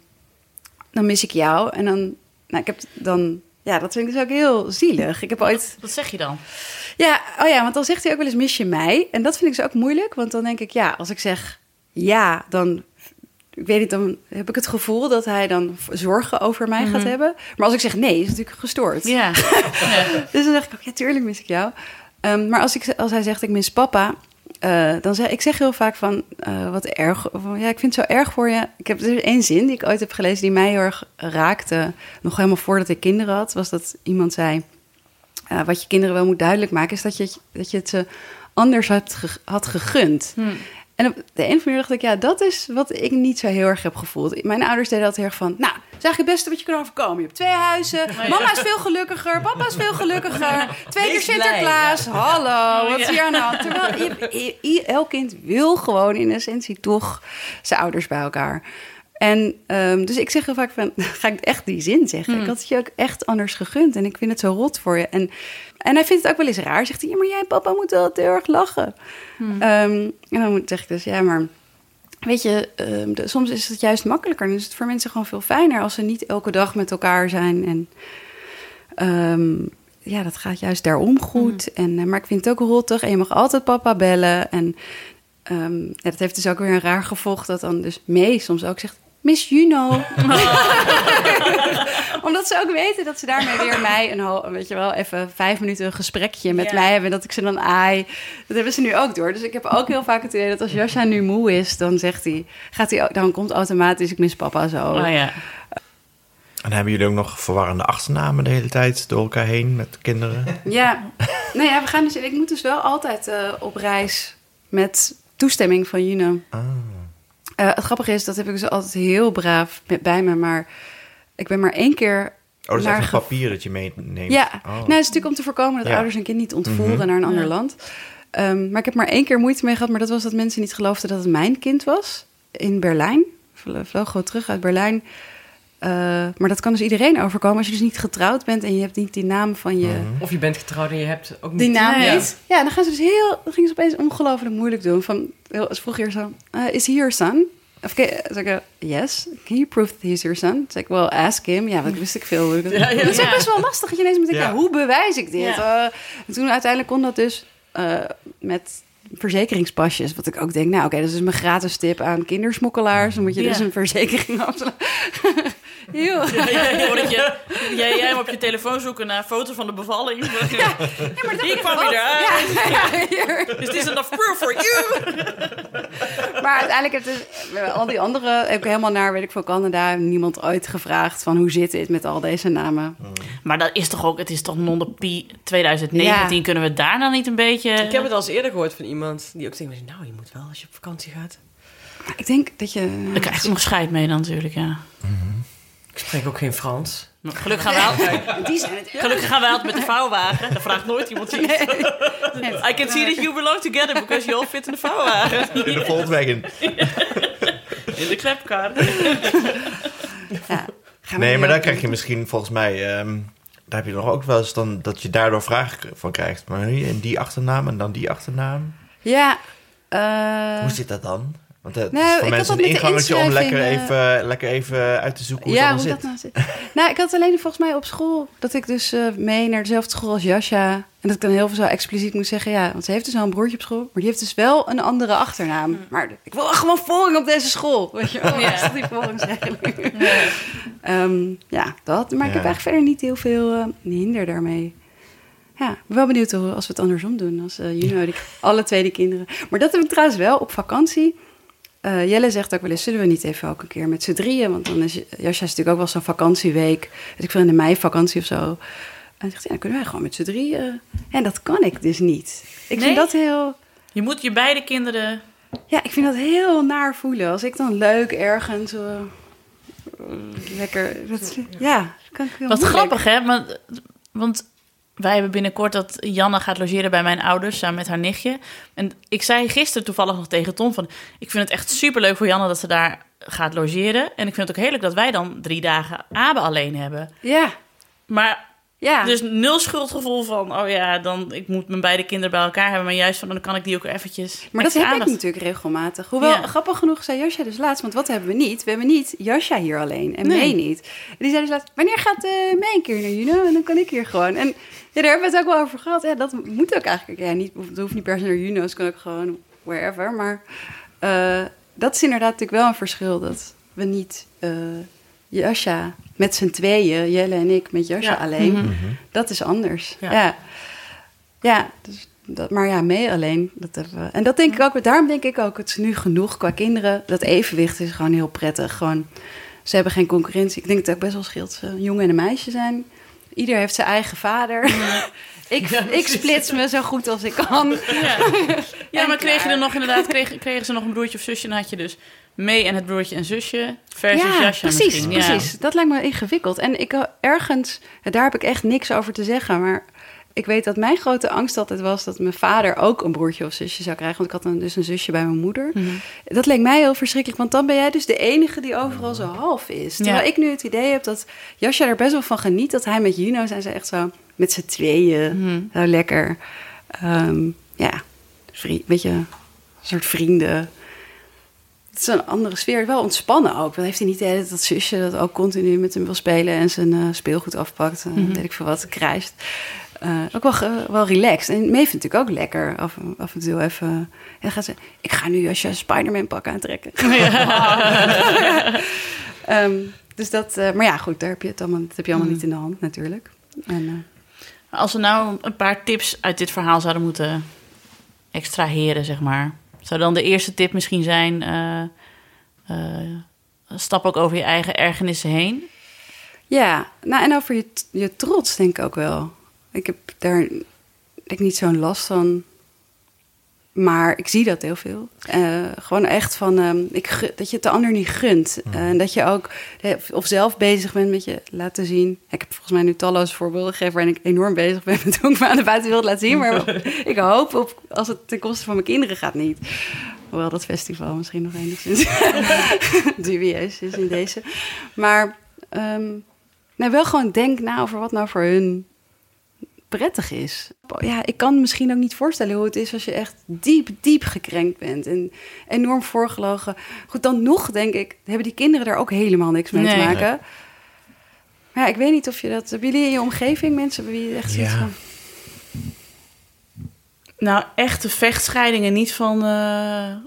dan mis ik jou. En dan, nou, ik heb dan... Ja, dat vind ik dus ook heel zielig. Ik heb ooit... Wat zeg je dan? Ja, oh ja, want dan zegt hij ook wel eens mis je mij. En dat vind ik dus ook moeilijk, want dan denk ik, ja, als ik zeg ja, dan ik weet niet, dan heb ik het gevoel dat hij dan zorgen over mij gaat hebben. Maar als ik zeg nee, is het natuurlijk gestoord. Ja. Dus dan zeg ik ook, ja, tuurlijk mis ik jou. Ehm, maar als, ik, als hij zegt ik mis papa, eh, dan zeg ik zeg heel vaak van eh, wat erg. Van, ja, ik vind het zo erg voor je. Ik heb er één zin die ik ooit heb gelezen die mij heel erg raakte. Nog helemaal voordat ik kinderen had, was dat iemand zei: eh, wat je kinderen wel moet duidelijk maken, is dat je, dat je het ze anders had, had gegund. En op de een of dacht ik, ja, dat is wat ik niet zo heel erg heb gevoeld. Mijn ouders deden altijd heel erg van, nou, dat is eigenlijk het beste wat je kan overkomen. Je hebt twee huizen, mama is veel gelukkiger, papa is veel gelukkiger. Twee keer Sinterklaas, hallo, wat is hier aan de hand? Terwijl je, je- je- elk kind wil gewoon in essentie toch zijn ouders bij elkaar. En ehm, dus ik zeg heel vaak van, ga ik echt die zin zeggen? Ik had het je ook echt anders gegund en ik vind het zo rot voor je. En, en hij vindt het ook wel eens raar. Zegt hij, ja, maar jij en papa moeten wel heel erg lachen. Ehm, en dan moet- zeg ik dus, ja, maar weet je, ehm, de- soms is het juist makkelijker. Dan is het voor mensen gewoon veel fijner als ze niet elke dag met elkaar zijn. En ehm, ja, dat gaat juist daarom goed. En, eh, maar ik vind het ook rottig en je mag altijd papa bellen. En ja, dat heeft dus ook weer een raar gevolg dat dan dus mee soms ook zegt... Miss Juno. Omdat ze ook weten dat ze daarmee weer mij een, weet je wel, even vijf minuten een gesprekje met mij hebben. Dat ik ze dan aai. Dat hebben ze nu ook door. Dus ik heb ook heel vaak het idee dat als Jascha nu moe is, dan zegt hij, gaat hij, ook- dan komt automatisch ik mis papa zo. Oh ja. En hebben jullie ook nog verwarrende achternamen de hele tijd door elkaar heen met kinderen? Ja, nou ja, we gaan dus, ik moet dus wel altijd eh, op reis met toestemming van Juno. Ah. Eh, het grappige is, dat heb ik dus altijd heel braaf met, bij me, maar ik ben maar één keer. Oh, dat is naar echt een ge- papier dat je meeneemt? Ja, Oh. nou, het is natuurlijk om te voorkomen dat Ja. ouders een kind niet ontvoeren Mhm. naar een ander land. Ehm, maar ik heb maar één keer moeite mee gehad, maar dat was dat mensen niet geloofden dat het mijn kind was. In Berlijn. Vlo- Vloog gewoon terug uit Berlijn. Eh, maar dat kan dus iedereen overkomen als je dus niet getrouwd bent en je hebt niet die naam van je. Mhm. Of je bent getrouwd en je hebt ook niet... Die naam Ja. niet. Ja, dan gaan ze dus heel, dan gingen ze opeens ongelooflijk moeilijk doen. Van, heel, ze vroeg hier zo, uh, is he your son? Of zeg ik, yes. Can you prove that he's your son? Zeg ik, well, ask him. Ja, dat wist ik veel. Dat Ja, ja, is ook best wel lastig. Dat je ineens moet denken, hoe bewijs ik dit? Ja. Eh, en toen uiteindelijk kon dat dus eh, met verzekeringspasjes. Wat ik ook denk, nou oké, dat is dus mijn gratis tip aan kindersmokkelaars. Dan moet je dus een verzekering afsluiten. Heel. Jij, jij hem op je telefoon zoeken naar een foto van de bevalling. Hier kwam je eruit. Ja, hier. Is this enough proof for you? Maar uiteindelijk heeft dus al die andere, heb ik helemaal naar, weet ik veel, Canada, niemand ooit gevraagd van hoe zit dit met al deze namen. Maar dat is toch ook, het is toch non pi 2019. Ja. Kunnen we daar dan niet een beetje... Ik heb het al eens eerder gehoord van iemand die ook denkt, nou, je moet wel als je op vakantie gaat. Maar ik denk dat je... Daar krijg je nog scheid mee dan natuurlijk, ja. Ik spreek ook geen Frans. Maar Gelukkig gaan we altijd, Die zijn het gelukkig gaan we altijd met de vouwwagen. Daar vraagt nooit iemand iets. I can see that you belong together because you all fit in de vouwwagen. In de Volkswagen. In de klepkar. Ja. Nee, maar daar krijg je misschien volgens mij... ehm, daar heb je nog ook wel eens dan dat je daardoor vragen van krijgt. Maar nu en die achternaam en dan die achternaam. Ja. eh, Hoe zit dat dan? Want het Nou, is ik voor had mensen dat een met de ingangetje om lekker inschrijving, even, lekker even uit te zoeken hoe ja, het hoe dat nou zit. Nou, ik had alleen volgens mij op school dat ik dus eh, mee naar dezelfde school als Jascha. En dat ik dan heel veel zo expliciet moest zeggen, ja, want ze heeft dus wel een broertje op school, maar die heeft dus wel een andere achternaam. Maar ik wil gewoon volgen op deze school. Weet je, oh, Ja. die? Ehm, ja, dat. Maar ik heb eigenlijk verder niet heel veel eh, hinder daarmee. Ja, ik ben wel benieuwd hoe, als we het andersom doen. Als eh Juno, die, alle twee die kinderen. Maar dat heb ik trouwens wel op vakantie. Eh, Jelle zegt ook wel eens, zullen we niet even ook een keer met z'n drieën? Want dan is Jascha is natuurlijk ook wel zo'n vakantieweek. Dus ik wil in de mei vakantie of zo. En zegt ja, dan kunnen wij gewoon met z'n drieën. En dat kan ik dus niet. Ik Nee? vind dat heel... Je moet je beide kinderen... Ja, ik vind dat heel naar voelen. Als ik dan leuk ergens... eh, lekker. Dat, ja, kan ik heel Wat moeilijk. grappig, hè? Want, want wij hebben binnenkort dat Janne gaat logeren bij mijn ouders samen met haar nichtje. En ik zei gisteren toevallig nog tegen Tom van... ik vind het echt superleuk voor Janne dat ze daar gaat logeren. En ik vind het ook heerlijk dat wij dan drie dagen Abe alleen hebben. Ja, Maar ja. dus nul schuldgevoel van... oh ja, dan, ik moet mijn beide kinderen bij elkaar hebben. Maar juist van, dan kan ik die ook eventjes Maar dat heb ik aandacht- natuurlijk regelmatig. Hoewel, Ja. grappig genoeg zei Jasja dus laatst, want wat hebben we niet? We hebben niet Jasja hier alleen en Nee. May niet. En die zei dus laatst, wanneer gaat May een keer naar Juno? En dan kan ik hier gewoon. En ja, daar hebben we het ook wel over gehad. Ja, dat moet ook eigenlijk. Ja, niet, het hoeft niet per se naar Juno, het kan ook gewoon wherever. Maar eh, dat is inderdaad natuurlijk wel een verschil, dat we niet eh Jasja met z'n tweeën, Jelle en ik, met Jasja Ja. alleen. Mhm. Dat is anders. Ja. Ja, ja. dus dat, maar ja, mee alleen. Dat hebben we. En dat denk ik ook. Daarom denk ik ook, het is nu genoeg qua kinderen. Dat evenwicht is gewoon heel prettig. Gewoon, ze hebben geen concurrentie. Ik denk dat het ook best wel scheelt. Ze een jongen en een meisje zijn. Ieder heeft zijn eigen vader. ik, ik splits me zo goed als ik kan. Ja, ja maar kreeg je klaar. er nog inderdaad... Kreeg, kregen ze nog een broertje of zusje... dan had je dus mee en het broertje en zusje... versus ja, Jasja precies, misschien. Ja. precies. Dat lijkt me ingewikkeld. En ik eh, ergens, daar heb ik echt niks over te zeggen. Maar ik weet dat mijn grote angst altijd was dat mijn vader ook een broertje of zusje zou krijgen. Want ik had een, dus een zusje bij mijn moeder. Mhm. Dat leek mij heel verschrikkelijk, want dan ben jij dus de enige die overal zo half is. Terwijl Ja. ik nu het idee heb dat Jasja er best wel van geniet dat hij met Juno zijn ze echt zo met z'n tweeën, zo lekker, ehm, ja, vri- weet je, een soort vrienden. Het is een andere sfeer, wel ontspannen ook. Dan heeft hij niet de hele tijd dat zusje dat ook continu met hem wil spelen en zijn eh, speelgoed afpakt, en weet ik veel wat, krijst. Eh, ook wel, wel relaxed. En Mee vindt natuurlijk ook lekker af, af en toe even. En dan gaat ze, ik ga nu als je Spider-Man pak aantrekken. Ehm, dus dat, eh, maar ja, goed, daar heb je het allemaal, dat heb je allemaal niet in de hand natuurlijk. En, Als we nou een paar tips uit dit verhaal zouden moeten extraheren, zeg maar. Zou dan de eerste tip misschien zijn... eh, eh, stap ook over je eigen ergernissen heen. ja, nou en over je, je trots denk ik ook wel. Ik heb daar ik niet zo'n last van. Maar ik zie dat heel veel. Eh, gewoon echt van ehm, ik, dat je het de ander niet gunt. Mhm. En dat je ook eh, of zelf bezig bent met je laten zien. Ik heb volgens mij nu talloze voorbeelden gegeven waarin ik enorm bezig ben met hoe ik me aan de buitenwereld laat zien. Maar ik hoop op als het ten koste van mijn kinderen gaat niet. Hoewel dat festival misschien nog enigszins dubieus is in deze. Maar ehm, nou, wel gewoon denk na over wat nou voor hun prettig is. Ja, ik kan misschien ook niet voorstellen hoe het is als je echt diep, diep gekrenkt bent en enorm voorgelogen. Goed, dan nog denk ik, hebben die kinderen daar ook helemaal niks mee te Nee. maken. Maar ja, ik weet niet of je dat... Hebben jullie in je omgeving mensen bij wie je echt zoiets Ja. van... Nou, echte vechtscheidingen. Niet van, eh,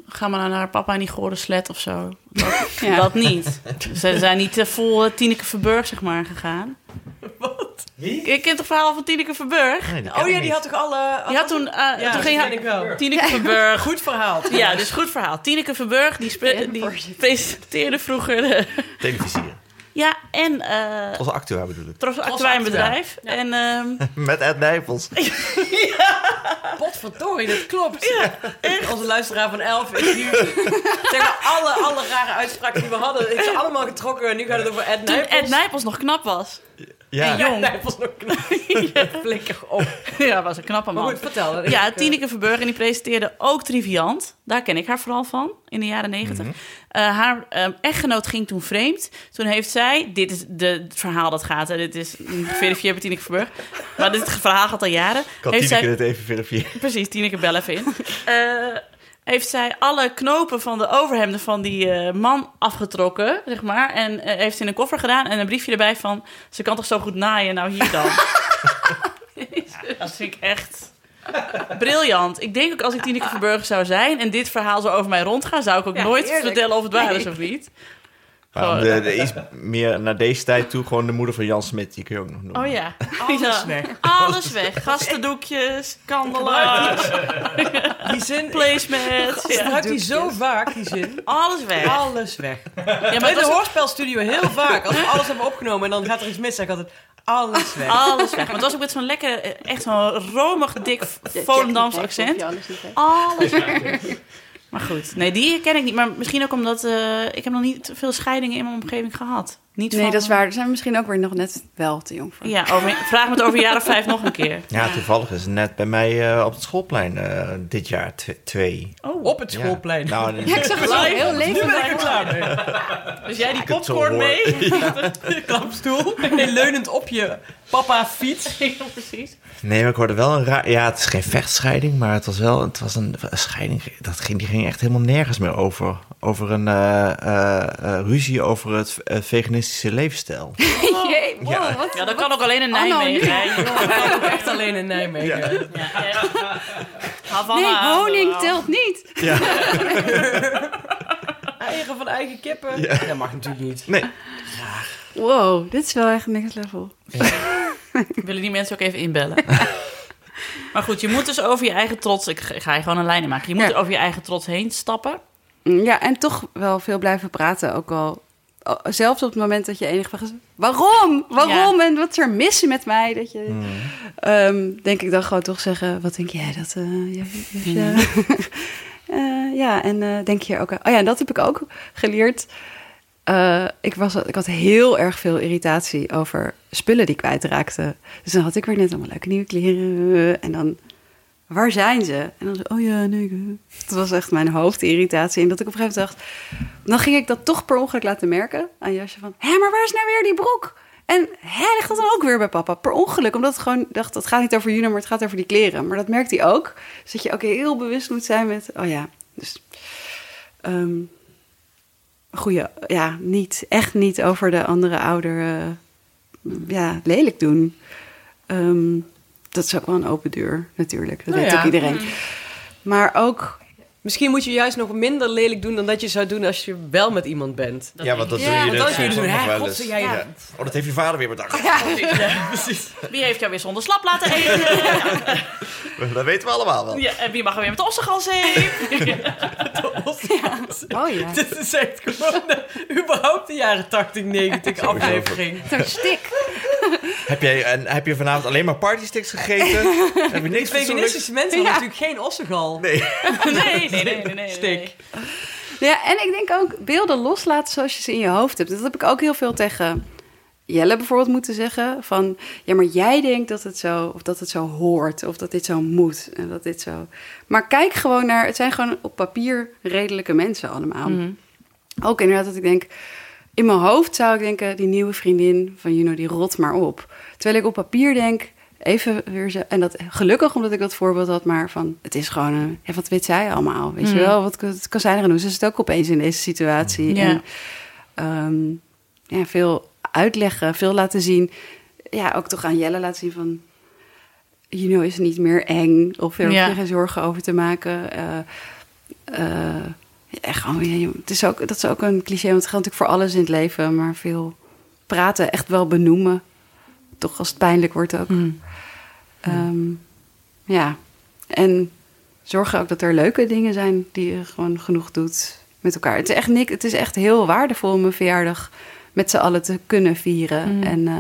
ga maar nou naar papa en die gore slet of zo. Dat, Ja. dat niet. Ze zijn niet eh, vol eh, Tineke Verburg, zeg maar, gegaan. Wat? Wie? Je kent toch het verhaal van Tineke Verburg? Nee, ken Oh ik ja, die had toch alle... Die had toen... eh, Ja, toen dat ging ken ik wel. Tineke Verburg... Goed verhaal. Ja, dus goed verhaal. Tineke Verburg, die, spe- die presenteerde vroeger... de- Televisie. ja, en... eh Als acteur bedoel ik. Tros Tros Actuijn Actua. bedrijf. En ehm, Met Ed Nijpels. Potverdorie, dat klopt. Onze luisteraar van Elf is nu... zeg maar, alle, alle rare uitspraken die we hadden... ik ze allemaal getrokken en nu gaat het over Ed toen Nijpels. Ed Nijpels nog knap was. Ja. En jong. Ed Nijpels nog knap. Flikker op. ja, was een knappe man. goed, vertel. Ja, Tineke Verburg en die presenteerde ook Triviant. Daar ken ik haar vooral van, in de jaren negentig. Eh, haar eh, echtgenoot ging toen vreemd. Toen heeft zij, dit is de, het verhaal dat gaat, hè, dit is verifieer bij Tineke Verburg. Maar dit verhaal gaat al jaren. Kan heeft Tineke zij, het even verifiëren? Precies, Tineke bel even in. Eh, heeft zij alle knopen van de overhemden van die eh, man afgetrokken, zeg maar. En eh, heeft in een koffer gedaan en een briefje erbij van... ze kan toch zo goed naaien, nou hier dan. dat vind ik echt briljant. Ik denk ook als ik Tineke Verburg zou zijn... en dit verhaal zo over mij rondgaan... zou ik ook Ja, nooit eerlijk. vertellen of het waar is of niet. Maar de, de iets meer naar deze tijd toe, gewoon de moeder van Jan Smit, die kun je ook nog noemen. Oh ja. Alles Ja. weg. Alles weg. Gastendoekjes, kandelaars, Die zin... placemats. Ja. gebruikt hij zo vaak, die zin. Alles weg. Alles weg. Ja, maar het de was hoorspelstudio heel vaak. Als we alles hebben opgenomen en dan gaat er iets mis, zeg ik altijd... Alles weg. Alles weg. Maar het was ook met zo'n lekker, eh, echt zo'n romig, dik Volendams accent. Alles weg. Maar goed, nee, die ken ik niet. Maar misschien ook omdat eh, ik heb nog niet veel scheidingen in mijn omgeving gehad. Niet Nee, van- dat is waar. Daar zijn we misschien ook weer nog net wel te jong voor. Ja, over, vraag me het over of vijf nog een keer. Ja, toevallig is het net bij mij eh, op het schoolplein eh, dit jaar tw- twee. Oh, Op het Ja. schoolplein. Nou, Ja, ik zag het zo heel Nu ben ik er klaar mee. dus jij die popcorn mee? Klapstoel. En leunend op je papa fiets. Ja, precies. Nee, maar ik hoorde wel een raar... Ja, het is geen vechtscheiding, maar het was wel het was een, een scheiding. Dat ging, die ging echt helemaal nergens meer over. Over een eh, ruzie over het eh, veganistische leefstijl. Jee, wow, Ja. wat, Ja, dat wat- kan ook alleen in Nijmegen. nu. hè. joh. Ook echt alleen in Nijmegen. Ja, ja. Havana, Nee, honing wel. telt niet. Eigen van eigen kippen. Ja. Dat mag natuurlijk niet. Nee. Wow, dit is wel echt next level. Willen die mensen ook even inbellen? maar goed, je moet dus over je eigen trots... Ik ga je gewoon een lijn in maken. Je moet Ja. er over je eigen trots heen stappen. Ja, en toch wel veel blijven praten. Ook al- zelfs op het moment dat je enig vraagt... Waarom? Waarom? En wat is er mis met mij? Dat je, Ehm, denk ik dan gewoon toch zeggen... Wat denk jij dat... eh, ja, ja, ja. Eh, ja, en eh, denk je ook... aan- Oh ja, dat heb ik ook geleerd. Eh, ik, was, ik had heel erg veel irritatie over spullen die kwijtraakten. Dus dan had ik weer net allemaal leuke nieuwe kleren. En dan, waar zijn ze? En dan zo, oh ja, nee. ik- Dat was echt mijn hoofdirritatie. En dat ik op een gegeven moment dacht... Dan ging ik dat toch per ongeluk laten merken aan Jasje van... Hé, maar waar is nou weer die broek? En hè, ligt dat dan ook weer bij papa? Per ongeluk, omdat het gewoon dacht... Het gaat niet over Juno, maar het gaat over die kleren. Maar dat merkt hij ook. Dus dat je ook heel bewust moet zijn met... Oh ja, dus... ehm, goeie, ja, niet, echt niet over de andere ouder eh, ja, lelijk doen. Ehm, dat is ook wel een open deur, natuurlijk. Dat Nou weet ja. ook iedereen. Maar ook, Misschien moet je juist nog minder lelijk doen dan dat je zou doen als je wel met iemand bent. ja, want dat Ja, doe je dus soms doen, nog hè, wel eens. jij- Ja. Oh, dat heeft je vader weer bedacht. Wie heeft jou weer zonder slap laten eten? Dat weten we allemaal wel. ja, en wie mag er weer met ossengas heen? Oh ja, Dit is echt gewoon eh, überhaupt de jaren 80, 90 aflevering. zo'n stik. Heb, jij, en, heb je vanavond alleen maar partysticks gegeten? heb je niks? Veganistische mensen hebben natuurlijk geen ossegal. Nee. nee, nee, nee, nee, nee, nee. Stik. Ja, en ik denk ook beelden loslaten zoals je ze in je hoofd hebt. Dat heb ik ook heel veel tegen Jelle bijvoorbeeld moeten zeggen. Van, ja, maar jij denkt dat het zo, of dat het zo hoort, of dat dit zo moet, en dat dit zo... Maar kijk gewoon naar, het zijn gewoon op papier redelijke mensen allemaal. Ook inderdaad dat ik denk, in mijn hoofd zou ik denken, die nieuwe vriendin van Juno, die rot maar op. Terwijl ik op papier denk, even weer zo, en dat gelukkig omdat ik dat voorbeeld had, maar van, het is gewoon, een, ja, wat weet zij allemaal, weet je Mm. wel? Wat kan, wat kan zij er aan doen? Ze zit ook opeens in deze situatie. Ja. En, ehm, ja, veel uitleggen, veel laten zien. Ja, ook toch aan Jelle laten zien van... Juno is niet meer eng. Of er Ja. geen zorgen over te maken. Eh, ja, gewoon, het is ook, dat is ook een cliché, want het geldt natuurlijk voor alles in het leven. Maar veel praten, echt wel benoemen. Toch als het pijnlijk wordt ook. Mm. Ja, en zorgen ook dat er leuke dingen zijn die je gewoon genoeg doet met elkaar. Het is echt, nik, het is echt heel waardevol om een verjaardag met z'n allen te kunnen vieren. Mm. En eh,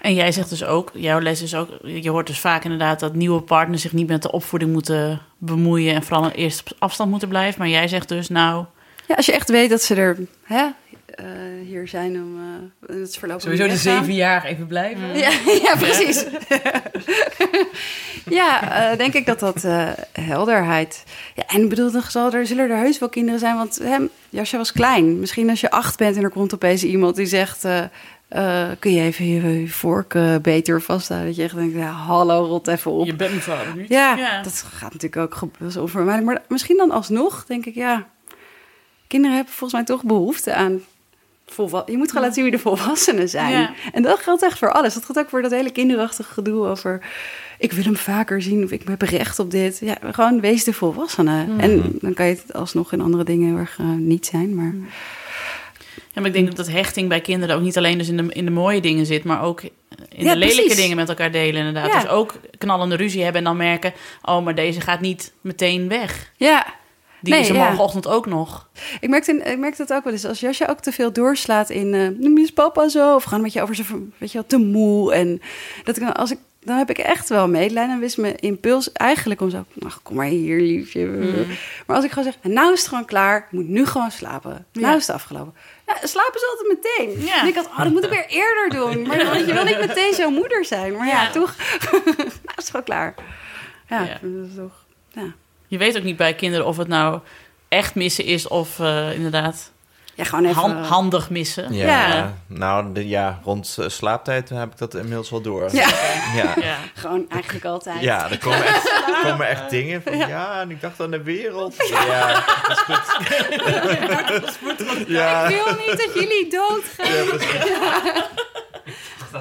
En jij zegt dus ook, jouw les is ook, je hoort dus vaak inderdaad dat nieuwe partners zich niet met de opvoeding moeten bemoeien en vooral eerst op afstand moeten blijven. Maar jij zegt dus, nou, ja, als je echt weet dat ze er hè, eh, hier zijn om eh het voorlopig Sowieso de zeven jaar even blijven. Ja, ja precies. ja, eh, denk ik dat dat eh, helderheid. Ja, en ik bedoel, dan zal er, zullen er heus wel kinderen zijn. Want hè, Jasje was klein. Misschien als je acht bent en er komt opeens iemand die zegt... eh, eh, kun je even je, je vork beter vasthouden? Dat je echt denkt, ja, hallo, rot even op. Je bent mijn vader niet. Ja, Ja. dat gaat natuurlijk ook dat is onvermijdelijk. Maar misschien dan alsnog, denk ik, ja... Kinderen hebben volgens mij toch behoefte aan... Je moet gewoon laten zien wie de volwassenen zijn. Ja. En dat geldt echt voor alles. Dat geldt ook voor dat hele kinderachtige gedoe over... ik wil hem vaker zien of ik heb recht op dit. Ja, gewoon wees de volwassene. En dan kan je het alsnog in andere dingen heel erg eh, niet zijn. Maar ja, maar ik denk dat hechting bij kinderen ook niet alleen dus in de, in de mooie dingen zit, maar ook in Ja, de lelijke precies. dingen met elkaar delen inderdaad. Ja. Dus ook knallende ruzie hebben en dan merken, oh, maar deze gaat niet meteen weg. ja, Die Nee, is er ja. morgenochtend ook nog. Ik merkte, ik merkte dat ook wel eens. Als Jasje ook te veel doorslaat in... eh noem je eens papa zo? Of gewoon met je over zijn... Weet je wel, te moe. En dat ik, dan- als ik, dan heb ik echt wel medelijden. Dan wist mijn impuls eigenlijk om zo... Ach, kom maar hier, liefje. Maar als ik gewoon zeg... Nou is het gewoon klaar. Ik moet nu gewoon slapen. Nou Ja. is het afgelopen. Ja, slapen ze altijd meteen. Ja. En ik had, oh, dat moet ik weer eerder doen. Maar want je wil niet meteen zo'n moeder zijn. Maar ja, toch. nou, is het gewoon klaar. Ja, Ja. dat is toch... Ja. Je weet ook niet bij kinderen of het nou echt missen is of eh, inderdaad ja, gewoon even... han- handig missen. Ja, Ja. nou de, ja, rond eh, slaaptijd heb ik dat inmiddels wel door. Ja. ja. Ja. Gewoon eigenlijk altijd. Ja, er komen echt, er komen echt dingen van, ja. en ik dacht aan de wereld. Ja, dat is goed. Ja, Ik wil niet dat jullie doodgaan.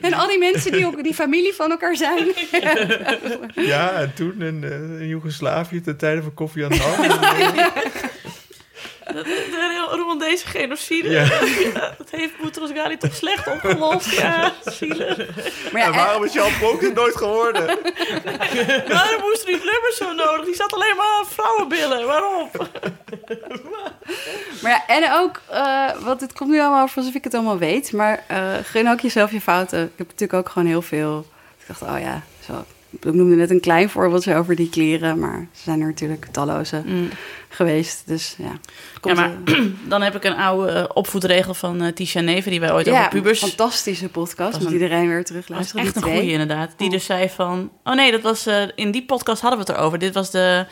En al die mensen die ook die familie van elkaar zijn. ja, en toen in, eh, in Joegoslavië ten tijde van Koffie aan de De, de Rwandese genocide. Ja. Dat heeft Boutros Ghali toch slecht opgelost. Ja, zielig. Maar ja, En waarom is Jan Pronk het nooit geworden? Waarom moest die Lubbers zo nodig? Die zat alleen maar aan vrouwenbillen. Waarom? Maar ja, en ook, eh, want het komt nu allemaal over alsof ik het allemaal weet. Maar eh gun ook jezelf je fouten. Ik heb natuurlijk ook gewoon heel veel. Ik dacht, oh ja, zo. Ik noemde net een klein voorbeeldje over die kleren. Maar ze zijn er natuurlijk talloze geweest. Dus ja. Ja, maar eh, dan heb ik een oude eh, opvoedregel van eh, Tisha Neven... die wij ooit ja, over pubers... fantastische podcast. Dat Moet een- iedereen weer terugluisteren. is echt een twee. goeie inderdaad. Die Oh. dus zei van... Oh nee, dat was, in die podcast hadden we het erover. Dit was de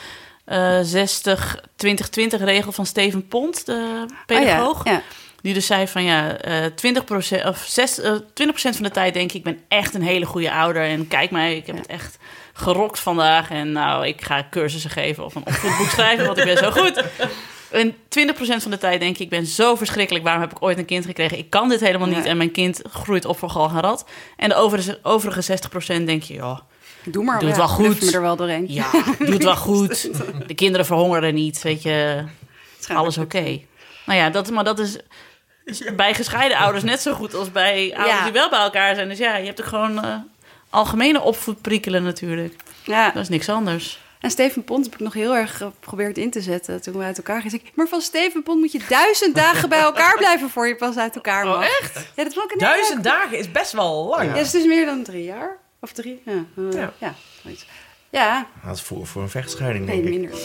eh 60-20-20 regel van Steven Pont, de pedagoog. Oh, ja, ja. Die dus zei van ja, eh 20%, of 6, eh, 20% van de tijd denk ik, ik ben echt een hele goede ouder. En kijk mij, ik heb Ja. het echt gerokt vandaag. En nou, ik ga cursussen geven of een opvoedboek schrijven, want ik ben zo goed. En 20% van de tijd denk ik, ik ben zo verschrikkelijk. Waarom heb ik ooit een kind gekregen? Ik kan dit helemaal niet. Nee. En mijn kind groeit op voor gal en rat. En de overige, overige 60% denk je, ja, Doe maar. Doe het ja, wel goed. me er wel doorheen. ja, doe het wel goed. De kinderen verhongeren niet, weet je. Alles oké. Nou ja, dat, maar dat is bij gescheiden ouders net zo goed als bij ouders Ja. die wel bij elkaar zijn. Dus ja, je hebt ook gewoon eh, algemene opvoedprikkelen natuurlijk. Ja. Dat is niks anders. En Steven Pont heb ik nog heel erg geprobeerd in te zetten toen we uit elkaar gingen. Ik, Maar van Steven Pont moet je duizend dagen bij elkaar blijven voor je pas uit elkaar mag. Oh, echt? Ja, dat vond ik een heel Duizend dagen is best wel lang. Ja, dus het is meer dan drie jaar. Of drie? Ja, eh, Ja. ja. zoiets. Ja, Dat is voor, voor een vechtscheiding, nee, denk ik. minder.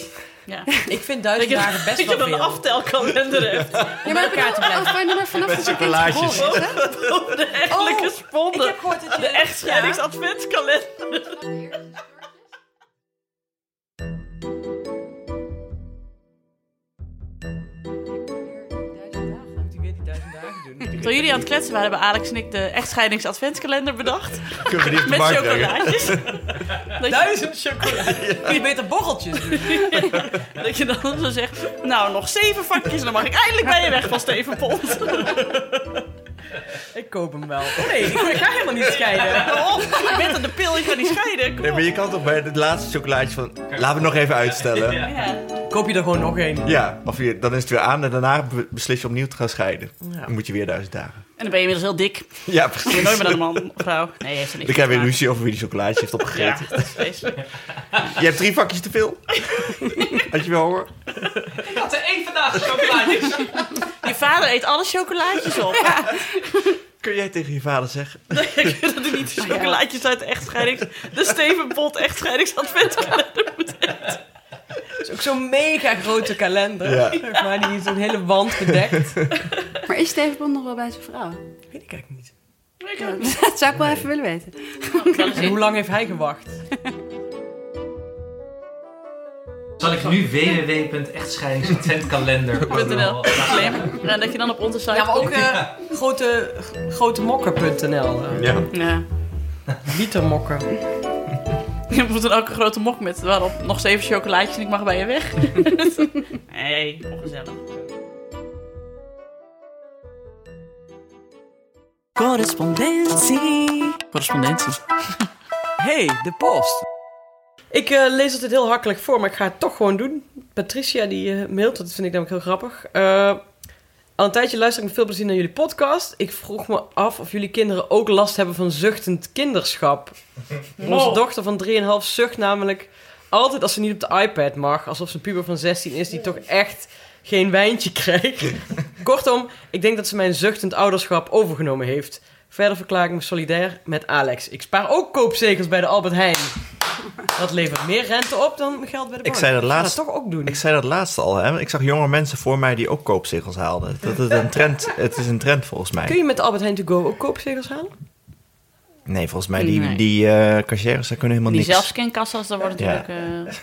Ja. Ik vind duizend dagen best wel veel. aftelkalender hebt. Ja, maar, ik bedoel, als wij maar vanaf dat je kind geboren is, hè? De echtelijke Ik sponden. heb gehoord dat je... De echtscheidingsadventskalender. Toen jullie aan het kletsen waren, hebben Alex en ik de echtscheidingsadventskalender bedacht. Kunnen we die Met chocolaatjes. Duizend chocolade. Kun je beter borreltjes doen? Dat je dan zo zegt, nou, nog zeven vakjes en dan mag ik eindelijk bij je weg van Steven Pont. Ik koop hem wel. Nee, ik, ik ga helemaal niet scheiden. Oh, je bent aan de pil, je gaat niet scheiden. Kom Nee, maar je kan toch bij het laatste chocolaatje van... Laten we nog even uitstellen. Ja. Ja. Koop je er gewoon nog één. of je, dan is het weer aan en daarna be- beslis je opnieuw te gaan scheiden. Ja. Dan moet je weer duizend dagen. En dan ben je inmiddels heel dik. Ja, Kom je precies. nooit meer de man of vrouw. Nee, heeft er niks Dan krijg je weer ruzie over wie die chocolaatje heeft opgegeten. Ja, dat is vreselijk. Je hebt drie vakjes te veel. Had je wel hoor. Ik had er één vandaag chocolaatjes. Je vader eet alle chocolaatjes op. Kun jij tegen je vader zeggen? dat hij niet de chocolaatjes uit de echtscheidings... De Steven Pont echtscheidingsadventskalender moet eten. Het is ook zo'n mega grote kalender. Ja. Zeg maar, die zo'n hele wand bedekt. Maar is Steven Pont nog wel bij zijn vrouw? Weet ik eigenlijk niet. Ja, dat zou ik wel even willen weten. En hoe lang heeft hij gewacht? Zal ik nu www.echtscheidingsadventkalender.nl Claim. En dat je dan op onze site Ja, maar ook eh grote, grotemokken.nl. eh, Ja. Ja. Litermokken. Je ook een grote mok met waarop nog zeven chocolaatjes en ik mag bij je weg. Nee, ongezellig. Correspondentie. Correspondentie. Hey, de post. Ik eh, lees het heel hakkelijk voor, maar ik ga het toch gewoon doen. Patricia die eh, mailt, dat vind ik namelijk heel grappig. Eh, al een tijdje luister ik met veel plezier naar jullie podcast. Ik vroeg me af of jullie kinderen ook last hebben van zuchtend kinderschap. Onze dochter van 3,5 zucht namelijk altijd als ze niet op de iPad mag. Alsof ze een puber van 16 is die toch echt geen wijntje krijgt. Kortom, ik denk dat ze mijn zuchtend ouderschap overgenomen heeft. Verder verklaar ik me solidair met Alex. Ik spaar ook koopzegels bij de Albert Heijn. Dat levert meer rente op dan geld bij de bank. Ik zei dat laatst- toch ook doen. Ik zei dat laatste al, hè. Ik zag jonge mensen voor mij die ook koopzegels haalden. Dat het, een trend, het is een trend volgens Kun mij. je met Albert Heijn To Go ook koopzegels halen? Nee, volgens mij die, Nee. die eh cashiers, daar kunnen helemaal Die niks. zelfscankassa's, daar wordt Ja. natuurlijk... eh,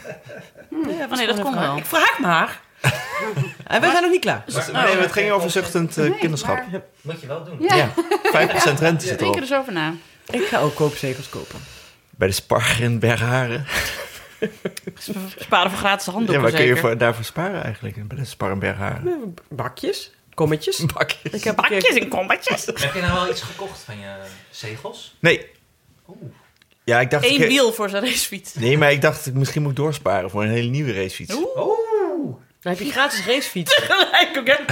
Ja, Oh nee, dat kon wel. Ik vraag maar. en wij zijn nog niet klaar. Nee, het ging over zuchtend eh, kinderschap. Moet je wel doen. Ja, Ja, 5% rente zit denk erop. er eens over na. Ik ga ook koopzegels kopen. Bij de Spar in Bergharen. Sparen voor gratis Ja, handdoeken waar kun je zeker. voor, daarvoor sparen eigenlijk? Bij de Spar in Bergharen. Bakjes, kommetjes. Bakjes. Ik heb Bakjes en kommetjes. Heb je nou wel iets gekocht van je zegels? Nee. Ja, ik dacht... Eén ik- wiel voor zijn racefiets. Nee, maar ik dacht, ik misschien moet ik doorsparen voor een hele nieuwe racefiets. Dan heb je gratis racefiets. Gelijk ook, hè?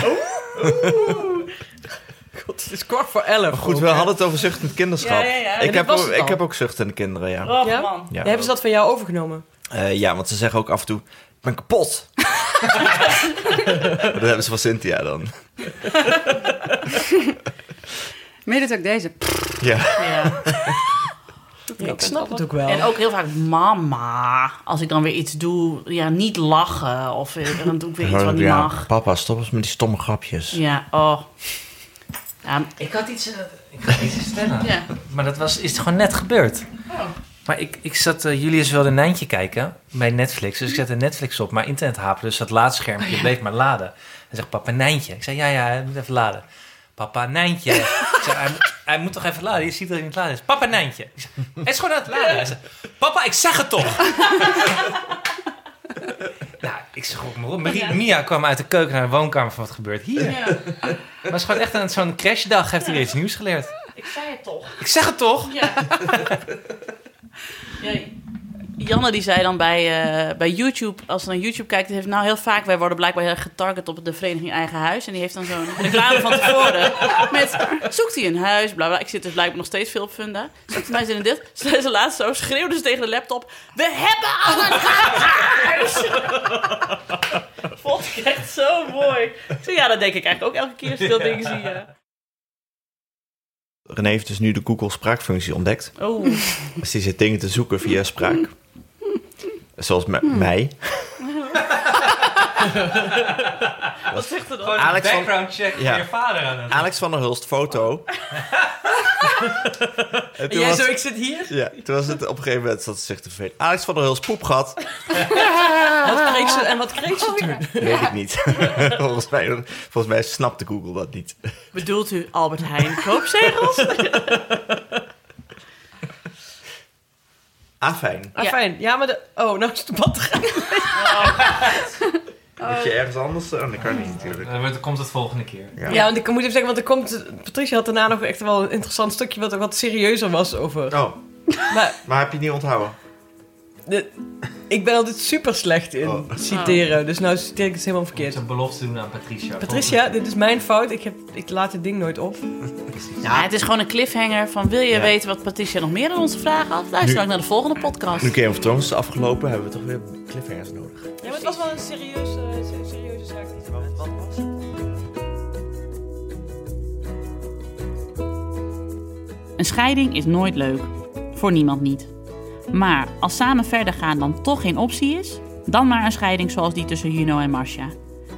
God, het is kwart voor elf. Maar goed, we hadden het over zuchtend kinderschap. Ja, ja, ja. Ik, heb ook, ik heb ook zuchtende kinderen, ja. Oh, Ja? man. Ja, hebben ze dat van jou overgenomen? Eh, ja, want ze zeggen ook af en toe, ik ben kapot. dat hebben ze van Cynthia dan. Meen het ook deze? Ja. Ja. Ja, ik snap het ook wel. En ook heel vaak mama. Als ik dan weer iets doe, ja, niet lachen. Of eh, dan doe ik weer iets wat niet ja, mag. Papa, stop eens met die stomme grapjes. Ja, oh. Ja, Ik had iets, eh, ik had iets stellen. ja. Maar dat was, is gewoon net gebeurd. Maar ik, ik zat, eh, Julius wilde Nijntje kijken bij Netflix. Dus ik zette Netflix op, maar internet haperde. Dus dat laadschermpje bleef maar laden. Hij zegt, papa Nijntje. Ik zei, ja, ja, hij moet even laden. Papa Nijntje. ik zei, hij, moet- hij moet toch even laden? Je ziet dat hij niet laden is. Papa Nijntje. Ik zei, hij is gewoon aan het laden. Hij zei, papa, ik zeg het toch. ja, ik zeg ook maar op. Marie- Mia kwam uit de keuken naar de woonkamer van wat gebeurt hier. ja. Maar het gewoon echt aan zo'n crashdag heeft hij weer iets nieuws geleerd. Ik zei het toch. Ik zeg het toch? Ja. ja. Janne die zei dan bij, eh, bij YouTube, als ze naar YouTube kijkt, die heeft nou heel vaak, wij worden blijkbaar heel erg getarget op de vereniging Eigen Huis. En die heeft dan zo'n reclame van tevoren met, zoekt hij een huis, bla bla. Ik zit dus blijkbaar nog steeds veel op Funda. Zoekt mij zin in dit. Ze ze laatst zo, schreeuwde ze tegen de laptop, we hebben al een huis! Vond ik echt zo mooi. Ja, dat denk ik eigenlijk ook elke keer als ik dat ding zie. Ja. René heeft dus nu de Google spraakfunctie ontdekt. Oh, Dus die zit dingen te zoeken via spraak. Zoals me- mij. wat zegt er dan? Gewoon Alex een van- background check Ja. voor je vader aan het Alex van der Hulst, foto. en En toen jij was, zo, ik zit hier. ja, toen was het op een gegeven moment zat ze zich te vervelen. Alex van der Hulst, poepgat. Wat kreeg ze, en wat kreeg ze toen? Weet ik niet. volgens, mij, volgens mij snapte Google dat niet. Bedoelt u Albert Heijn koopzegels? Ah, fijn. Ah, Ja. maar de... Oh, nou is de batterij. Moet je ergens anders... Oh, dat kan niet natuurlijk. Dan wordt- komt het volgende keer. Ja. Ja, want ik moet even zeggen, want er komt... Patricia had daarna nog echt wel een interessant stukje wat wat serieuzer was over... Oh, Maar maar heb je het niet onthouden? De, ik ben altijd super slecht in Oh. citeren, dus nou citeer ik het helemaal Ik verkeerd. moet een belofte doen aan Patricia. Patricia, dit is mijn fout. Ik, heb, ik laat het ding nooit op. Ja, het is gewoon een cliffhanger van wil je Ja. weten wat Patricia nog meer aan onze vragen had? Luister dan naar de volgende podcast. Nu Game of Thrones is afgelopen, hebben we toch weer cliffhangers nodig. Ja, maar het was wel een serieuze, se- serieuze zaak. die ze Wat was het? Een scheiding is nooit leuk. Voor niemand niet. Maar als samen verder gaan dan toch geen optie is, dan maar een scheiding zoals die tussen Juno en Marcia.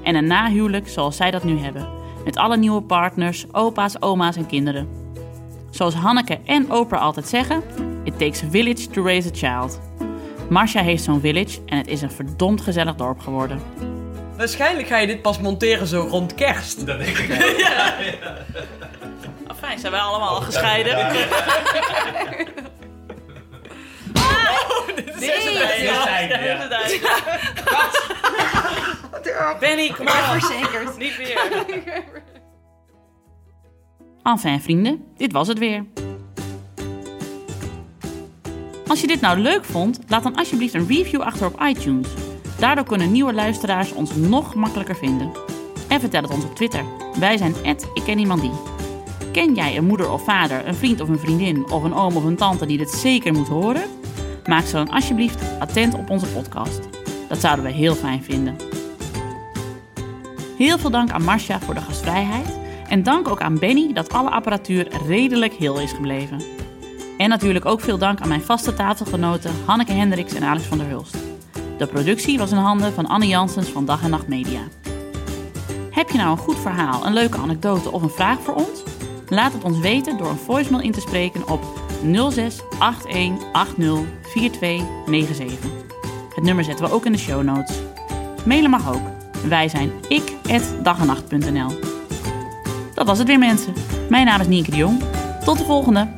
En een nahuwelijk zoals zij dat nu hebben. Met alle nieuwe partners, opa's, oma's en kinderen. Zoals Hanneke en Oprah altijd zeggen: It takes a village to raise a child. Marcia heeft zo'n village en het is een verdomd gezellig dorp geworden. Waarschijnlijk ga je dit pas monteren zo rond kerst. Dat denk ik. Oh, fijn, zijn wij allemaal al gescheiden? Dit is het Ja. Benny, kom maar. Verzekerd. Niet weer. Enfin vrienden, dit was het weer. Als je dit nou leuk vond, laat dan alsjeblieft een review achter op iTunes. Daardoor kunnen nieuwe luisteraars ons nog makkelijker vinden. En vertel het ons op Twitter. Wij zijn ik ken iemand die. Ken jij een moeder of vader, een vriend of een vriendin of een oom of een tante die dit zeker moet horen? Maak ze dan alsjeblieft attent op onze podcast. Dat zouden we heel fijn vinden. Heel veel dank aan Marcia voor de gastvrijheid. En dank ook aan Benny dat alle apparatuur redelijk heel is gebleven. En natuurlijk ook veel dank aan mijn vaste tafelgenoten Hanneke Hendricks en Alex van der Hulst. De productie was in handen van Anne Janssens van Dag en Nacht Media. Heb je nou een goed verhaal, een leuke anekdote of een vraag voor ons? Laat het ons weten door een voicemail in te spreken op 06 81 4297. Het nummer zetten we ook in de show notes. Mailen mag ook. Wij zijn ik@dagenacht.nl. Dat was het weer mensen. Mijn naam is Nienke de Jong. Tot de volgende.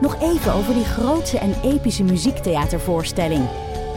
Nog even over die grootse en epische muziektheatervoorstelling.